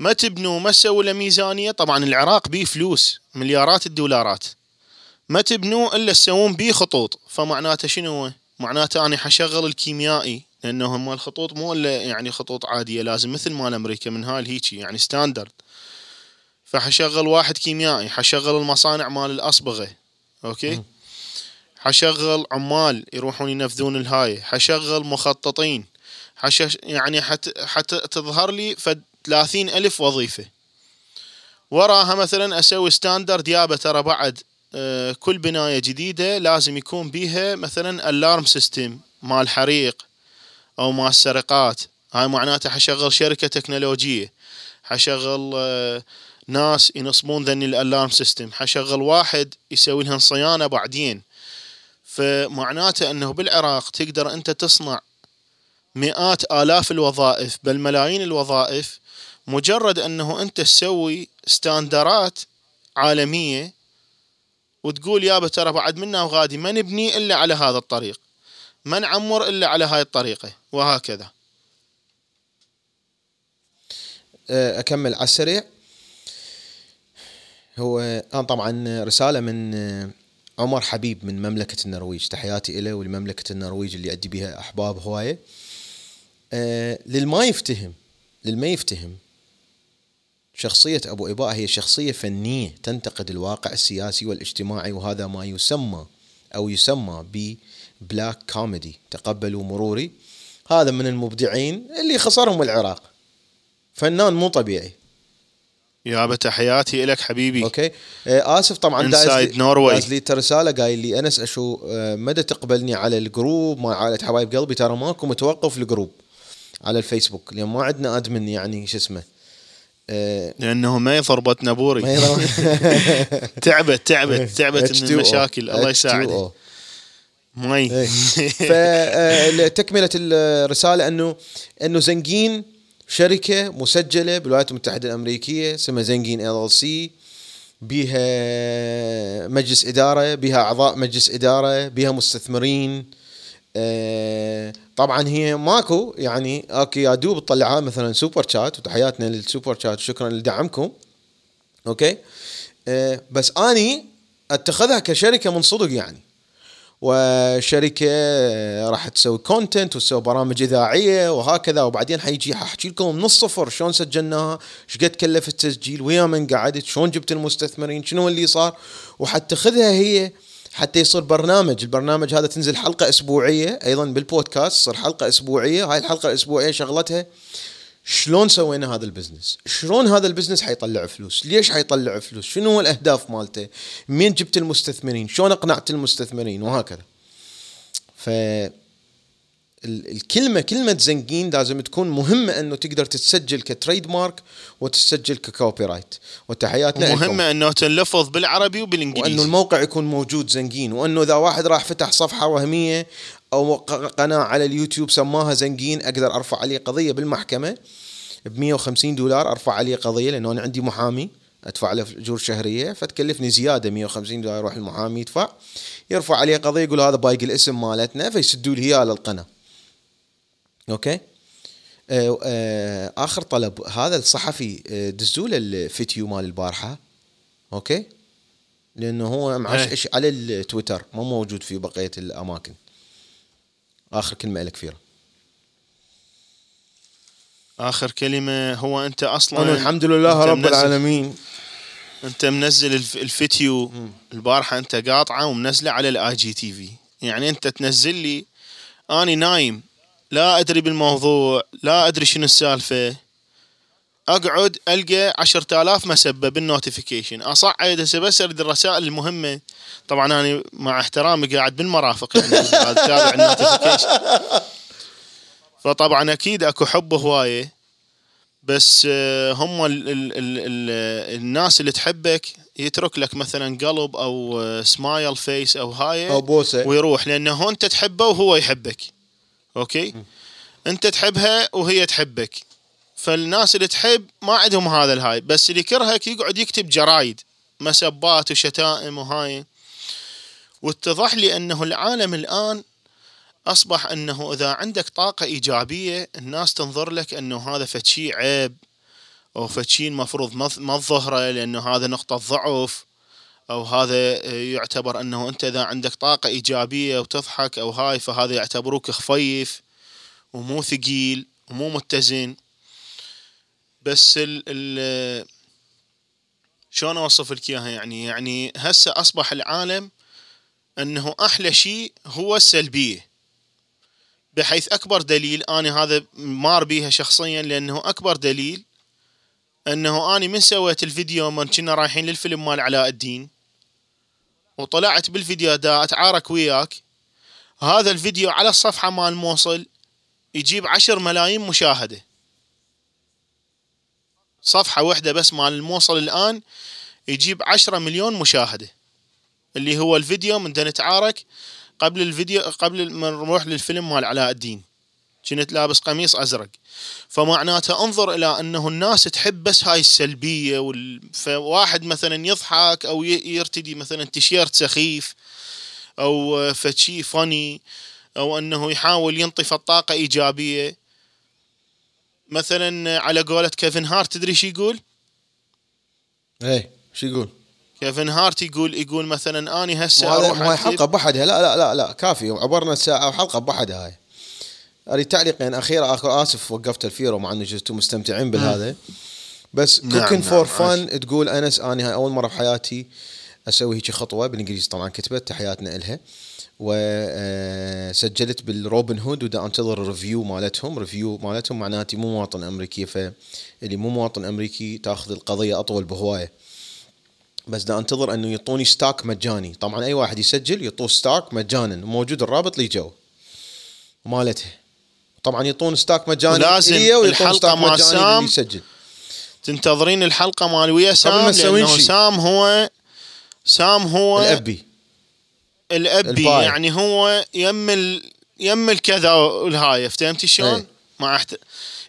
ما تبنوا ما تسووا له ميزانية؟ طبعا العراق بيه فلوس مليارات الدولارات. ما تبنوا إلا تسوون بيه خطوط. فمعناته شنو؟ هو؟ معناته أنا حشغل الكيميائي لأنه هم الخطوط مو إلا يعني خطوط عادية لازم مثل مال أمريكا من هاي الهيجي يعني ستاندرد. فحشغل واحد كيميائي حشغل المصانع مال الأصبغة أوكي؟ حشغل عمال يروحون ينفذون الهاي حشغل مخططين. حش يعني حت حت تظهر لي فد 30 ألف وظيفة. وراها مثلا أسوي standard يابا ترى بعد آه، كل بناية جديدة لازم يكون بيها مثلا alarm system مال حريق أو مال سرقات. هاي معناته حشغل شركة تكنولوجية حشغل آه، ناس ينصبون ذني ال alarm system حشغل واحد يسوي لهم صيانة بعدين. فمعناته أنه بالعراق تقدر أنت تصنع مئات آلاف الوظائف بل ملايين الوظائف مجرد أنه أنت تسوي standardات عالمية وتقول يابا ترى بعد منا وغادي ما نبني إلا على هذا الطريق. ما نعمر إلا على هاي الطريقة وهكذا. آه، أكمل على السريع. هو أنا طبعا رسالة من آه، عمر حبيب من مملكة النرويج. تحياتي له ولمملكة النرويج اللي عندي بها أحباب هواية. آه، للما يفتهم للما يفتهم شخصية أبو إباء هي شخصية فنية تنتقد الواقع السياسي والاجتماعي وهذا ما يسمى أو يسمى ب black comedy تقبلوا مروري. هذا من المبدعين اللي خسرهم العراق. فنان مو طبيعي. يابا تحياتي لك حبيبي. أوكي. آه آسف طبعا لي- Norway. داز لي رساله قايل لي أنس أشو آه مدى تقبلني على ال group؟ مع عائله حبايب قلبي ترى ماكو متوقف ال group على الفيسبوك. لأن ما عندنا admin يعني شو اسمه. آه لأنه ما يضربت يضرب- تعبت تعبت تعبت من H2O. المشاكل. الله H2O. يساعده مي. فتكملة الرسالة أنه أنه زنقين شركة مسجلة بالولايات المتحدة الأمريكية اسمها زنقين LLC بيها مجلس إدارة بيها أعضاء مجلس إدارة بيها مستثمرين. آه، طبعا هي ماكو يعني أوكي يا دوب تطلعها مثلا super chat وتحياتنا لل super chat وشكرا لدعمكم. أوكي؟ آه، بس أني أتخذها كشركة من صدق يعني. وشركة راح تسوي content وتسوي برامج إذاعية وهكذا. وبعدين حيجي حأحكي لكم من الصفر شلون سجلناها، إيش قد كلف التسجيل، ويا من قعدت، شلون جبت المستثمرين، شنو اللي صار، وحتاخذها هي حتى يصير برنامج، البرنامج هذا تنزل حلقة أسبوعية أيضا بالبودكاست تصير حلقة أسبوعية، هاي الحلقة الأسبوعية شغلتها شلون سوينا هذا ال business؟ شلون هذا ال business حيطلع فلوس؟ ليش حيطلع فلوس؟ شنو هو الأهداف مالته؟ مين جبت المستثمرين؟ شلون أقنعت المستثمرين؟ وهكذا. ف الكلمة كلمة زنقين لازم تكون مهمة إنه تقدر تتسجل ك trademark وتسجل ك copyright وتحياتنا مهمة إنه تنلفظ بالعربي وبالإنجليزي. وإنه الموقع يكون موجود زنقين وإنه إذا واحد راح فتح صفحة وهمية أو قناة على اليوتيوب سماها زنقين أقدر أرفع عليه قضية بالمحكمة ب 150 دولار أرفع عليه قضية لأنه أنا عندي محامي أدفع له اجور شهرية فتكلفني زيادة 150 دولار يروح المحامي يدفع يرفع عليه قضية يقول هذا بايق الاسم مالتنا فيسدوا لي إياه للقناة. أوكي؟ آه، آه، آخر طلب هذا الصحفي آه، دزوا له الفيديو مال البارحة أوكي؟ لأنه هو معش على التويتر مو موجود في بقية الأماكن. آخر كلمة لك فيرا. آخر كلمة هو أنت أصلا أنا الحمد لله رب العالمين. أنت منزل الفيديو البارحة أنت قاطعه ومنزله على ال IGTV يعني أنت تنزل لي أني نايم. لا أدري بالموضوع لا أدري شنو السالفة. أقعد ألقى عشرة آلاف مسبة بال notification أصعد هسه بس اريد الرسائل المهمة. طبعا أنا مع احترامي قاعد بالمرافق يعني اتابع ال notification فطبعا أكيد أكو حب هواية. بس آه، هم ال ال ال ال الناس اللي تحبك يترك لك مثلا قلب أو smile face أو هاي أو بوسة. ويروح لأنه انت تحبه وهو يحبك. أوكي؟ أنت تحبها وهي تحبك. فالناس اللي تحب ما عندهم هذا الهاي بس اللي يكرهك يقعد يكتب جرايد مسبات وشتائم وهاي. واتضح لي أنه العالم الآن أصبح أنه إذا عندك طاقة إيجابية الناس تنظر لك أنه هذا فشي عيب أو فشي المفروض ما تظهره لأنه هذا نقطة ضعف. أو هذا يعتبر أنه أنت إذا عندك طاقة إيجابية وتضحك أو هاي فهذا يعتبروك خفيف ومو ثقيل ومو متزن. بس ال ال شلون أوصف لك إياها؟ يعني يعني هسه أصبح العالم أنه أحلى شيء هو السلبية بحيث أكبر دليل أنا هذا مار بيها شخصيا لأنه أكبر دليل أنه اني من سويت الفيديو من كنا رايحين للفيلم مال علاء الدين. وطلعت بالفيديو دا أتعارك وياك. هذا الفيديو على الصفحة مال موصل يجيب عشر ملايين مشاهدة. صفحة واحدة بس مال الموصل الآن يجيب عشرة مليون مشاهدة. اللي هو الفيديو من نتعارك قبل الفيديو قبل ما نروح للفيلم مال علاء الدين. كنت لابس قميص أزرق فمعناته انظر إلى أنه الناس تحب بس هاي السلبية وال... فواحد مثلا يضحك أو يرتدي مثلا تيشيرت سخيف أو فشي فاني أو أنه يحاول ينطي الطاقة إيجابية مثلا على قولة كيفن هارت تدري شو يقول؟ إيه شو يقول؟ كيفن هارت يقول يقول مثلا اني هسه أروح هاي حلقة بحدها لا لا لا لا كافي عبرنا الساعة وحلقه بحدها هاي أريد تعليقين أخيرا آخر آسف وقفت الفيرو مع إنه جزتوا مستمتعين بالهذا. بس كوكن فور فن تقول أنس أني هاي أول مرة بحياتي أسوي هيك خطوة بالإنجليزي. طبعا كتبت تحياتنا إلها. وسجلت بالروبن هود ودا أنتظر review مالتهم. review مالتهم معناتي مو مواطن أمريكي فاللي مو مواطن أمريكي تأخذ القضية أطول بهواية. بس دا أنتظر إنه يعطوني stock مجاني. طبعا أي واحد يسجل يعطوه stock مجانا موجود الرابط اللي جو مالتها طبعا يعطون stock مجاني لازم الحلقة مع سام. يسجل. تنتظرين الحلقة مال ويا سام لأنه سام هو سام هو الابي الابي الباي. يعني هو يم ال... يم الكذا والهاي فهمتي شلون؟ إيه. ما أحت...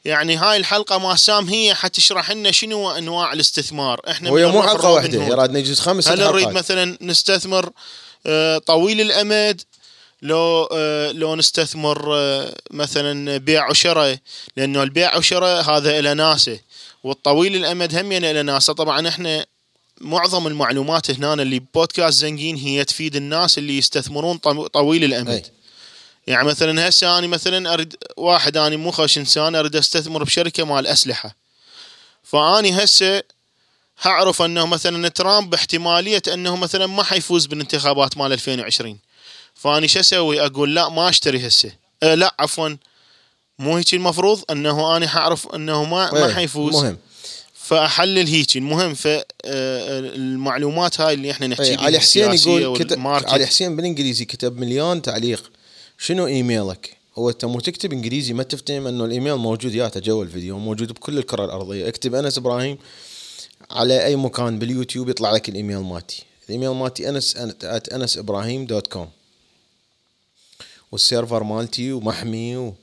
يعني هاي الحلقة مع سام هي حتشرح لنا شنو أنواع الاستثمار. إحنا وهي مو حلقة واحدة هي راد نجلس خمس هل نريد مثلا نستثمر آه، طويل الأمد؟ لو آه، لو نستثمر آه، مثلا بيع وشراء لأنه البيع وشراء هذا إلى ناسه والطويل الأمد هم إلى ناسه. طبعا إحنا معظم المعلومات هنا اللي بودكاست زنقين هي تفيد الناس اللي يستثمرون طو- طويل الأمد. أي. يعني مثلا هسه أنا مثلا أريد واحد اني مو خوش إنسان أريد أستثمر بشركة مال أسلحة. فاني هسه هعرف أنه مثلا ترامب احتماليه أنه مثلا ما حيفوز بالانتخابات مال 2020 فاني شو أسوي؟ أقول لا ما أشتري هسه. أه لا عفوا. مو هيك المفروض أنه اني حعرف أنه ما ما إيه، حيفوز. مهم. فأحلل هيك المهم فالمعلومات هاي اللي إحنا نحكي إيه، علي حسين يقول كتب. علي حسين بالإنجليزي كتب مليون تعليق. شنو إيميلك؟ هو أنت مو تكتب إنجليزي ما تفتهم إنه الإيميل موجود. ياهو جوا الفيديو. موجود بكل الكره الأرضية. اكتب أنس إبراهيم على أي مكان باليوتيوب يطلع لك الإيميل مالتي. الإيميل مالتي انس أنس إبراهيم dot com والـ server مالتي ومحمي و...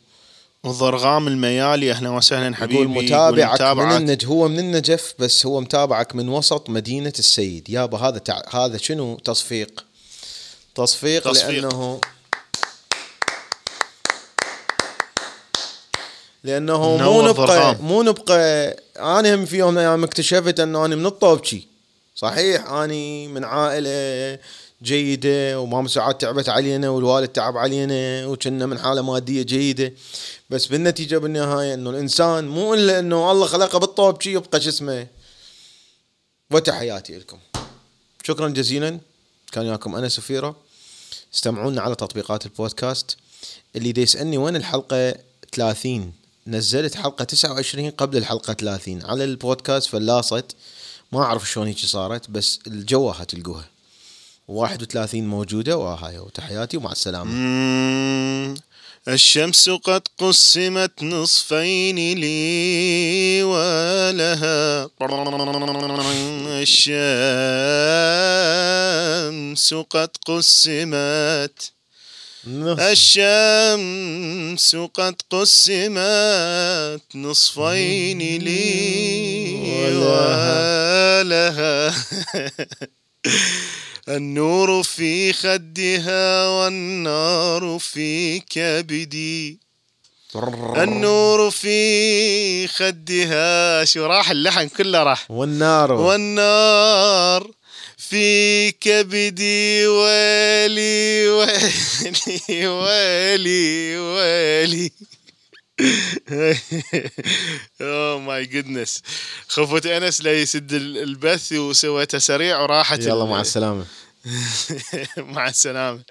وضرغام الميالي أهلا وسهلا حبيبي يقول متابعك متابعك. من النج هو من النجف بس هو متابعك من وسط مدينة السيد يابا هذا تع... هذا شنو تصفيق تصفيق, تصفيق. لأنه لأنه مو نبقى. مو نبقى أنا هم في يوم من الأيام اكتشفت أنه أنا من الطوبشي صحيح أني من عائلة جيدة وماما ساعات تعبت علينا والوالد تعب علينا وكنا من حالة مادية جيدة. بس بالنتيجة بالنهاية إنه الإنسان مو إلا إنه الله خلقه بالطوبشي يبقى شو اسمه؟ وتحياتي لكم. شكرا جزيلا. كان وياكم أنا سفيرة. استمعونا على تطبيقات البودكاست. اللي دي يسألني وين الحلقة 30 نزلت حلقة 29 قبل الحلقة 30 على البودكاست فلاصت ما أعرف شلون هيك صارت بس الجوها تلقوها. 31 موجودة وهاي وتحياتي ومع السلامة. مم، الشمس قد قسمت نصفين لي ولها. الشمس قد قسمت. الشمس قد قسمت نصفين لي ولها. النور في خدها والنار في كبدي. النور في خدها شو راح اللحن كله راح. والنار. والنار في كبدي ويلي ويلي ويلي ويلي. oh my goodness خفت أنس لا يسد ال- البث وسويته سريع وراحت يلا مع السلامة. مع السلامة.